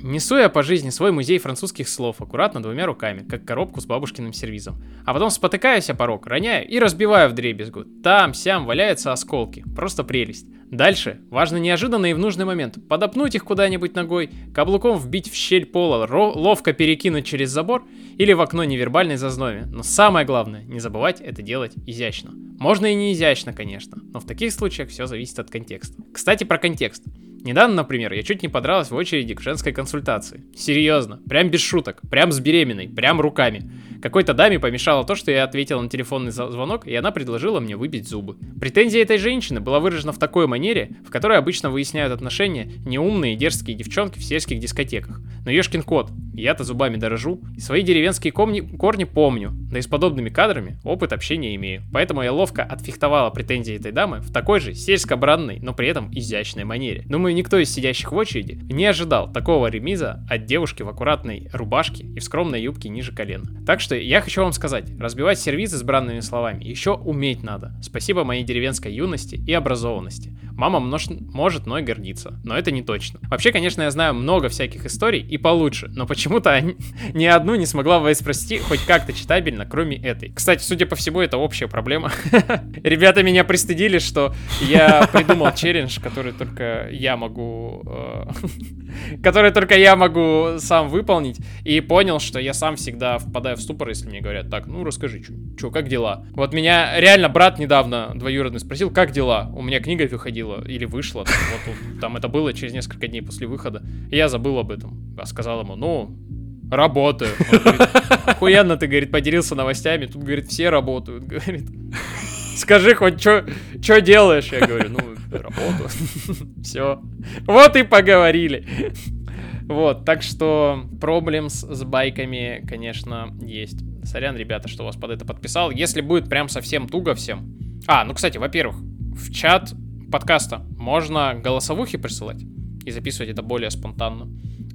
Несу я по жизни свой музей французских слов аккуратно двумя руками, как коробку с бабушкиным сервизом. А потом спотыкаюсь о порог, роняю и разбиваю в дребезгу. Там, сям валяются осколки. Просто прелесть. Дальше, важно неожиданно и в нужный момент, подопнуть их куда-нибудь ногой, каблуком вбить в щель пола, ловко перекинуть через забор или в окно невербальной зазнове. Но самое главное, не забывать это делать изящно. Можно и не изящно, конечно, но в таких случаях все зависит от контекста. Кстати, про контекст. Недавно, например, я чуть не подралась в очереди к женской консультации. Серьезно, прям без шуток, прям с беременной, прям руками. Какой-то даме помешало то, что я ответил на телефонный звонок, и она предложила мне выбить зубы. Претензия этой женщины была выражена в такой манере, в которой обычно выясняют отношения неумные и дерзкие девчонки в сельских дискотеках. Но ешкин кот, я-то зубами дорожу, и свои деревенские комни, корни помню, да и с подобными кадрами опыт общения имею. Поэтому я ловко отфехтовала претензии этой дамы в такой же сельско-бранной, но при этом изящной манере. Думаю, никто из сидящих в очереди не ожидал такого ремиза от девушки в аккуратной рубашке и в скромной юбке ниже колена. Так что я хочу вам сказать, разбивать сервизы с бранными словами еще уметь надо. Спасибо моей деревенской юности и образованности. Мама множ... может мной гордиться, но это не точно. Вообще, конечно, я знаю много всяких историй и получше, но почему-то ни одну не смогла воспроизвести хоть как-то читабельно, кроме этой. Кстати, судя по всему, это общая проблема. Ребята меня пристыдили, что я придумал челлендж, который только я могу... Э, который только я могу сам выполнить, и понял, что я сам всегда впадаю в ступор, если мне говорят, так, ну расскажи, что, как дела? Вот меня реально брат недавно двоюродный спросил, как дела? У меня книга выходила или вышла, там, вот, там это было через несколько дней после выхода, и я забыл об этом. А сказал ему, ну, работаю. Он охуенно ты, говорит, поделился новостями, тут, говорит, все работают, говорит. Скажи хоть, что делаешь? Я говорю, ну, работу. Все. Вот и поговорили. Вот, так что проблем с, байками, конечно, есть. Сорян, ребята, что вас под это подписал. Если будет прям совсем туго всем. А, ну, кстати, во-первых, в чат подкаста можно голосовухи присылать и записывать это более спонтанно.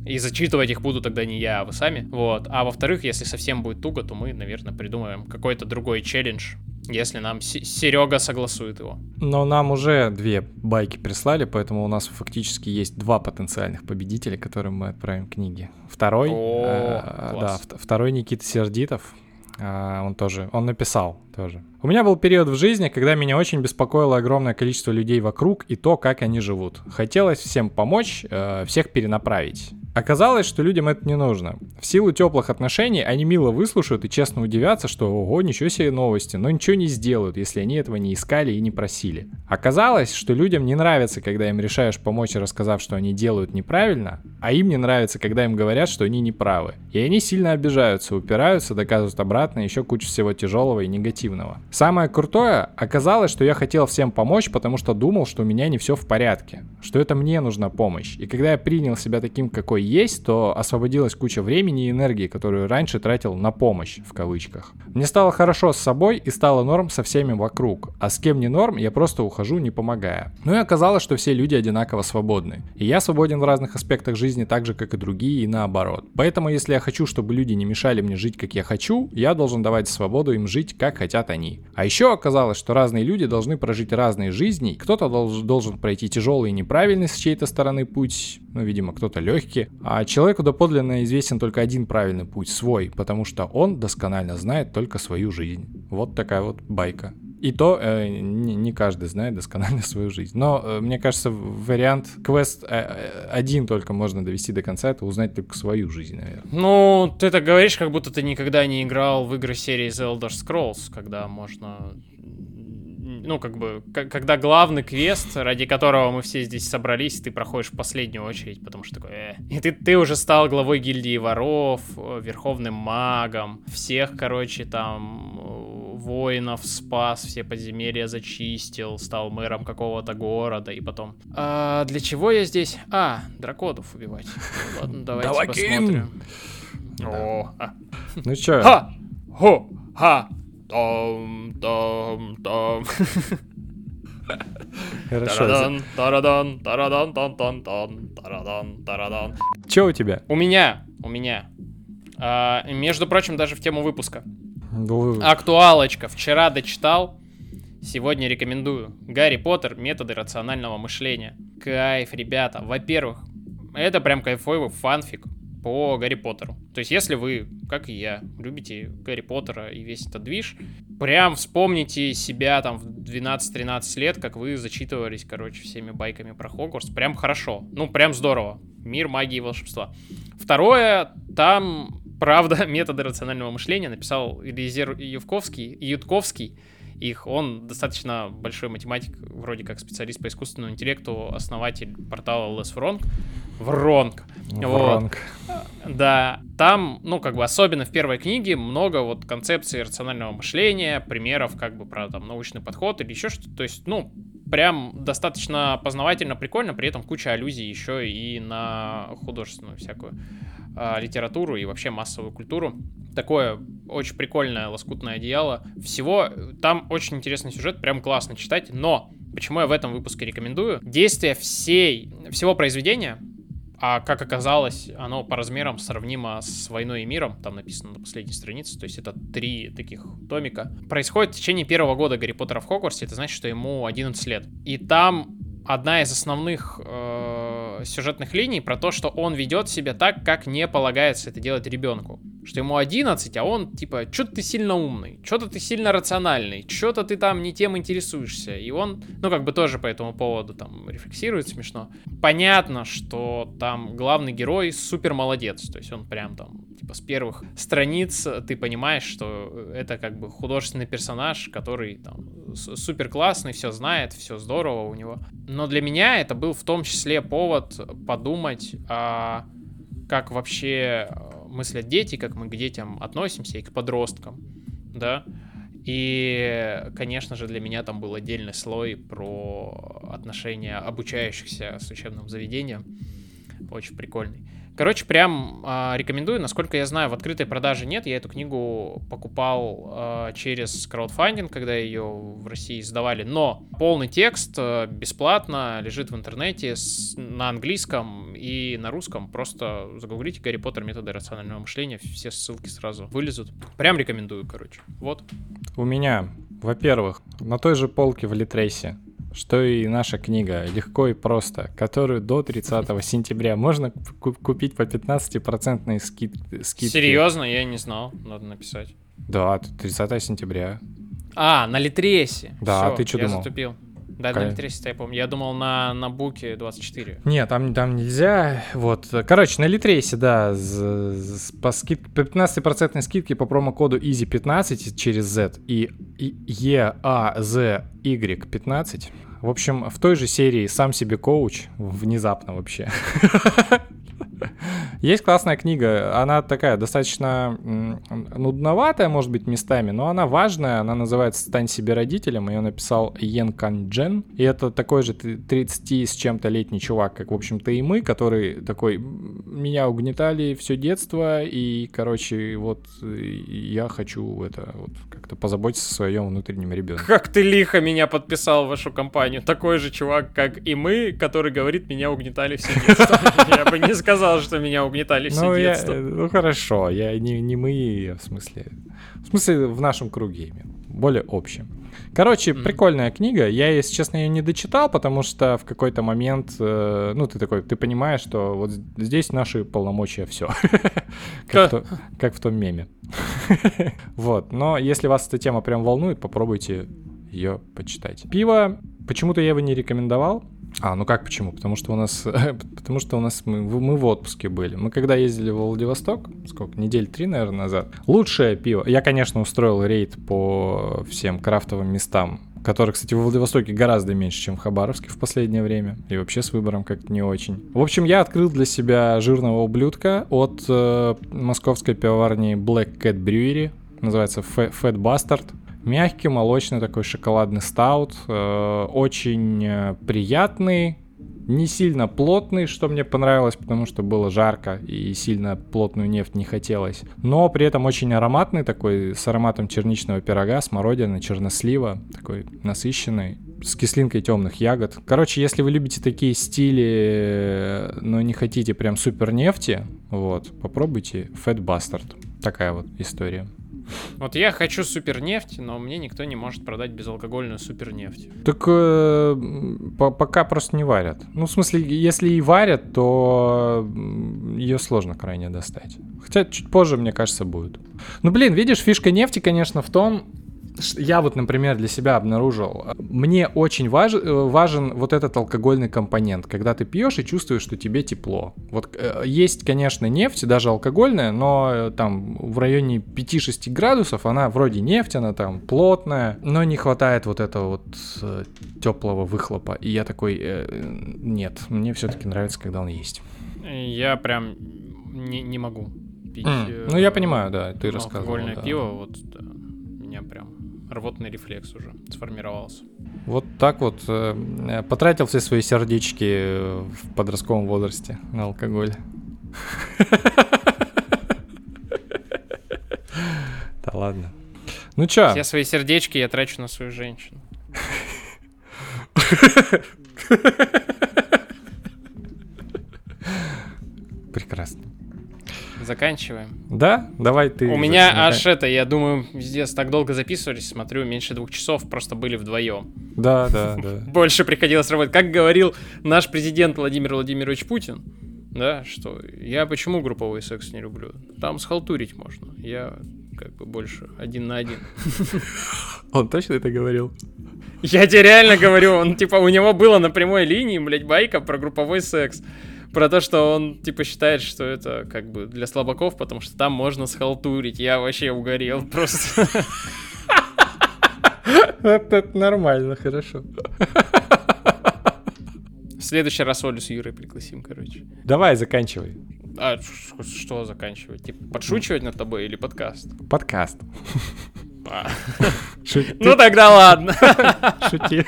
И зачитывать их буду тогда не я, а вы сами. Вот. А во-вторых, если совсем будет туго, то мы, наверное, придумаем какой-то другой челлендж, если нам Серега согласует его. Но нам уже две байки прислали, поэтому у нас фактически есть два потенциальных победителя, которым мы отправим книги. Второй, О, э, да, второй Никита Сердитов, а, он тоже, он написал тоже. У меня был период в жизни, когда меня очень беспокоило огромное количество людей вокруг и то, как они живут. Хотелось всем помочь, э, всех перенаправить. Оказалось, что людям это не нужно. В силу теплых отношений они мило выслушают и честно удивятся, что ого, ничего себе новости, но ничего не сделают, если они этого не искали и не просили. Оказалось, что людям не нравится, когда им решаешь помочь, рассказав, что они делают неправильно, а им не нравится, когда им говорят, что они неправы. И они сильно обижаются, упираются, доказывают обратно, еще куча всего тяжелого и негативного. Самое крутое, оказалось, что я хотел всем помочь, потому что думал, что у меня не все в порядке, что это мне нужна помощь. И когда я принял себя таким, какой такой есть, то освободилась куча времени и энергии, которую раньше тратил на помощь, в кавычках. Мне стало хорошо с собой и стало норм со всеми вокруг, а с кем не норм, я просто ухожу, не помогая. Ну и оказалось, что все люди одинаково свободны. И я свободен в разных аспектах жизни так же, как и другие, и наоборот. Поэтому, если я хочу, чтобы люди не мешали мне жить, как я хочу, я должен давать свободу им жить, как хотят они. А еще оказалось, что разные люди должны прожить разные жизни, кто-то должен, пройти тяжелый и неправильный с чьей-то стороны путь, ну, видимо, кто-то легкий, а человеку доподлинно известен только один правильный путь, свой, потому что он досконально знает только свою жизнь. Вот такая вот байка. И то э, не, не каждый знает досконально свою жизнь. Но э, мне кажется, вариант квест э, один только можно довести до конца, это узнать только свою жизнь, наверное. Ну, ты так говоришь, как будто ты никогда не играл в игры серии The Elder Scrolls, когда можно ну, как бы, когда главный квест, ради которого мы все здесь собрались, ты проходишь в последнюю очередь, потому что такой, э. И ты, ты уже стал главой гильдии воров, э, верховным магом, всех, короче, там, э, воинов спас, все подземелья зачистил, стал мэром какого-то города, и потом... А для чего я здесь? А, драконов убивать. Ладно, давайте посмотрим. О, а. Ну чё? Ха! Хо! Ха! Том, том, том. Хорошо. Тарадан, тарадан, тан, тан, тан, тарадан, тарадан. Че у тебя? У меня, у меня. А, между прочим, даже в тему выпуска. Актуалочка. Вчера дочитал. Сегодня рекомендую. Гарри Поттер. Методы рационального мышления. Кайф, ребята. Во-первых, это прям кайфовый фанфик по Гарри Поттеру. То есть, если вы, как и я, любите Гарри Поттера и весь этот движ, прям вспомните себя там в 12-13 лет, как вы зачитывались, короче, всеми байками про Хогвартс. Прям хорошо. Ну, прям здорово. Мир магии и волшебства. Второе, там, правда, методы рационального мышления написал Елизер Ютковский, Ютковский, их. Он достаточно большой математик, вроде как специалист по искусственному интеллекту, основатель портала Les Wrong. Вронг. Вронг. Вот. Да, там, ну, как бы, особенно в первой книге, много вот концепций рационального мышления, примеров, как бы, про там научный подход или еще что-то. То есть, ну, прям достаточно познавательно, прикольно, при этом куча аллюзий еще и на художественную всякую э, литературу и вообще массовую культуру. Такое очень прикольное лоскутное одеяло. Всего, там очень интересный сюжет, прям классно читать, но почему я в этом выпуске рекомендую? Действие всей, всего произведения а как оказалось, оно по размерам сравнимо с «Войной и миром», там написано на последней странице, то есть это три таких томика. Происходит в течение первого года Гарри Поттера в Хогвартсе, это значит, что ему 11 лет. И там одна из основных э, сюжетных линий про то, что он ведет себя так, как не полагается это делать ребенку что ему 11, а он типа, что-то ты сильно умный, что-то ты сильно рациональный, что-то ты там не тем интересуешься. И он, ну, как бы тоже по этому поводу там рефлексирует смешно. Понятно, что там главный герой супер молодец, то есть он прям там, типа, с первых страниц ты понимаешь, что это как бы художественный персонаж, который там супер классный, все знает, все здорово у него. Но для меня это был в том числе повод подумать, а как вообще мыслят дети, как мы к детям относимся и к подросткам, да. И, конечно же, для меня там был отдельный слой про отношения обучающихся с учебным заведением. Очень прикольный. Короче, прям э, рекомендую. Насколько я знаю, в открытой продаже нет. Я эту книгу покупал э, через краудфандинг, когда ее в России сдавали. Но полный текст э, бесплатно лежит в интернете с, на английском и на русском. Просто загуглите Гарри Поттер методы рационального мышления. Все ссылки сразу вылезут. Прям рекомендую, короче. Вот. У меня, во-первых, на той же полке в Литрейсе что и наша книга «Легко и просто», которую до 30 сентября можно купить по 15% скид скидке. Серьезно? Я не знал, надо написать. Да, 30 сентября. А, на Литресе. Да, Всё, ты что я думал? затупил. Да, на Литресе, я помню. Я думал на, на Буке 24. Нет, там, там нельзя. Вот. Короче, на Литресе, да, с, с, по, скид, по 15% скидке по промокоду EASY15 через Z и, и EAZY15. В общем, в той же серии «Сам себе коуч» внезапно вообще. Есть классная книга, она такая достаточно нудноватая, может быть, местами, но она важная, она называется «Стань себе родителем», ее написал Йен Кан Джен, и это такой же 30 с чем-то летний чувак, как, в общем-то, и мы, который такой, меня угнетали все детство, и, короче, вот я хочу это вот как-то позаботиться о своем внутреннем ребенке. Как ты лихо меня подписал в вашу компанию, такой же чувак, как и мы, который говорит, меня угнетали все детство. Я бы не сказал, что меня угнетали все ну, детство. Ну хорошо, я не мы, в смысле. В смысле, в нашем круге именно. Более общем. Короче, mm-hmm. прикольная книга. Я, если честно, ее не дочитал, потому что в какой-то момент, э, ну, ты такой, ты понимаешь, что вот здесь наши полномочия все. как, в том меме. вот. Но если вас эта тема прям волнует, попробуйте ее почитать. Пиво, почему-то я его не рекомендовал. А, ну как почему? Потому что у нас, потому что у нас мы, мы в отпуске были. Мы когда ездили в Владивосток, сколько, недель три, наверное, назад, лучшее пиво. Я, конечно, устроил рейд по всем крафтовым местам, которых, кстати, в Владивостоке гораздо меньше, чем в Хабаровске в последнее время. И вообще с выбором как-то не очень. В общем, я открыл для себя жирного ублюдка от э, московской пивоварни Black Cat Brewery. Называется Fat Bastard. Мягкий, молочный такой шоколадный стаут. Э, очень э, приятный, не сильно плотный, что мне понравилось, потому что было жарко и сильно плотную нефть не хотелось. Но при этом очень ароматный такой, с ароматом черничного пирога, смородины, чернослива, такой насыщенный, с кислинкой темных ягод. Короче, если вы любите такие стили, но не хотите прям супер нефти, вот, попробуйте Fat Bastard. Такая вот история. Вот я хочу супернефть, но мне никто не может продать безалкогольную супернефть. Так э, по пока просто не варят. Ну, в смысле, если и варят, то ее сложно крайне достать. Хотя чуть позже, мне кажется, будет. Ну, блин, видишь, фишка нефти, конечно, в том, я вот, например, для себя обнаружил, мне очень важ, э, важен вот этот алкогольный компонент, когда ты пьешь и чувствуешь, что тебе тепло. Вот э, есть, конечно, нефть, даже алкогольная, но э, там в районе 5-6 градусов она вроде нефть, она там плотная, но не хватает вот этого вот теплого выхлопа. И я такой, э, нет, мне все-таки нравится, когда он есть. Я прям не, не могу пить. Mm. Ну, я понимаю, да, ты рассказывал. Алкогольное да. пиво, вот, да, меня прям рвотный рефлекс уже сформировался. Вот так вот э, потратил все свои сердечки в подростковом возрасте на алкоголь. Да ладно. Ну чё? Все свои сердечки я трачу на свою женщину. Прекрасно. Заканчиваем. Да? Давай ты. У меня аж это, я думаю, пиздец, так долго записывались, смотрю, меньше двух часов просто были вдвоем. Да, да, да. Больше приходилось работать. Как говорил наш президент Владимир Владимирович Путин, да, что я почему групповой секс не люблю? Там схалтурить можно. Я как бы больше один на один. Он точно это говорил? Я тебе реально говорю, он типа у него было на прямой линии, блядь, байка про групповой секс про то, что он, типа, считает, что это как бы для слабаков, потому что там можно схалтурить. Я вообще угорел просто. Это нормально, хорошо. В следующий раз Олю с Юрой пригласим, короче. Давай, заканчивай. А что заканчивать? Типа подшучивать над тобой или подкаст? Подкаст. А. Ну тогда ладно. Шути.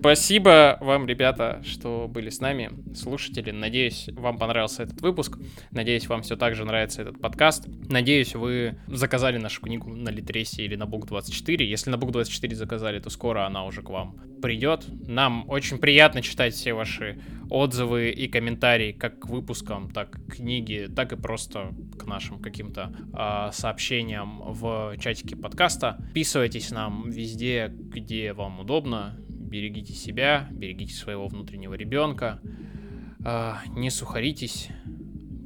Спасибо вам, ребята, что были с нами, слушатели. Надеюсь, вам понравился этот выпуск. Надеюсь, вам все так же нравится этот подкаст. Надеюсь, вы заказали нашу книгу на Литресе или на Бук24. Если на Бук24 заказали, то скоро она уже к вам придет. Нам очень приятно читать все ваши отзывы и комментарии как к выпускам, так к книге, так и просто к нашим каким-то э, сообщениям в чатике подкаста. Подписывайтесь нам везде, где вам удобно берегите себя, берегите своего внутреннего ребенка, а, не сухаритесь,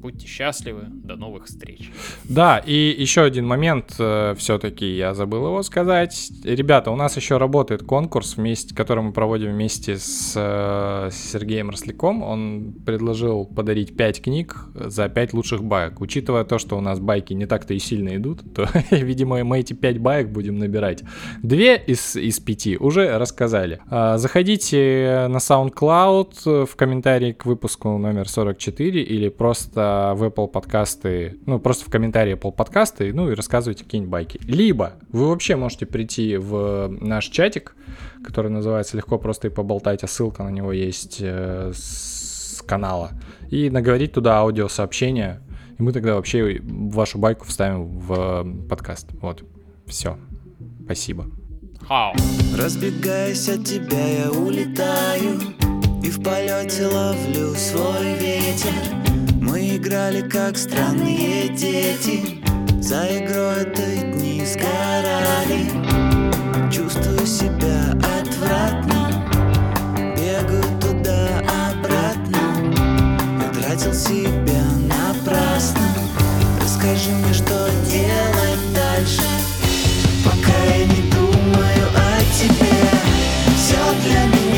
будьте счастливы, до новых встреч. Да, и еще один момент э, все-таки я забыл его сказать. Ребята, у нас еще работает конкурс, вместе, который мы проводим вместе с, э, с Сергеем Росляком. Он предложил подарить 5 книг за 5 лучших баек. Учитывая то, что у нас байки не так-то и сильно идут, то, видимо, мы эти 5 баек будем набирать. Две из, из пяти уже рассказали. А, заходите на SoundCloud в комментарии к выпуску номер 44 или просто в Apple подкасты, ну, просто в комментарии Apple подкасты, ну, и рассказывайте какие-нибудь байки. Либо вы вообще можете прийти в наш чатик, который называется «Легко просто и поболтать», а ссылка на него есть э, с канала, и наговорить туда аудиосообщение, и мы тогда вообще вашу байку вставим в подкаст. Вот, все. Спасибо. Хау. Разбегаясь от тебя, я улетаю И в полете ловлю свой ветер играли как странные дети. За игрой этой дни сгорали. Чувствую себя отвратно. Бегаю туда-обратно. Я тратил себя напрасно. Расскажи мне, что делать дальше. Пока я не думаю о тебе. Все для меня,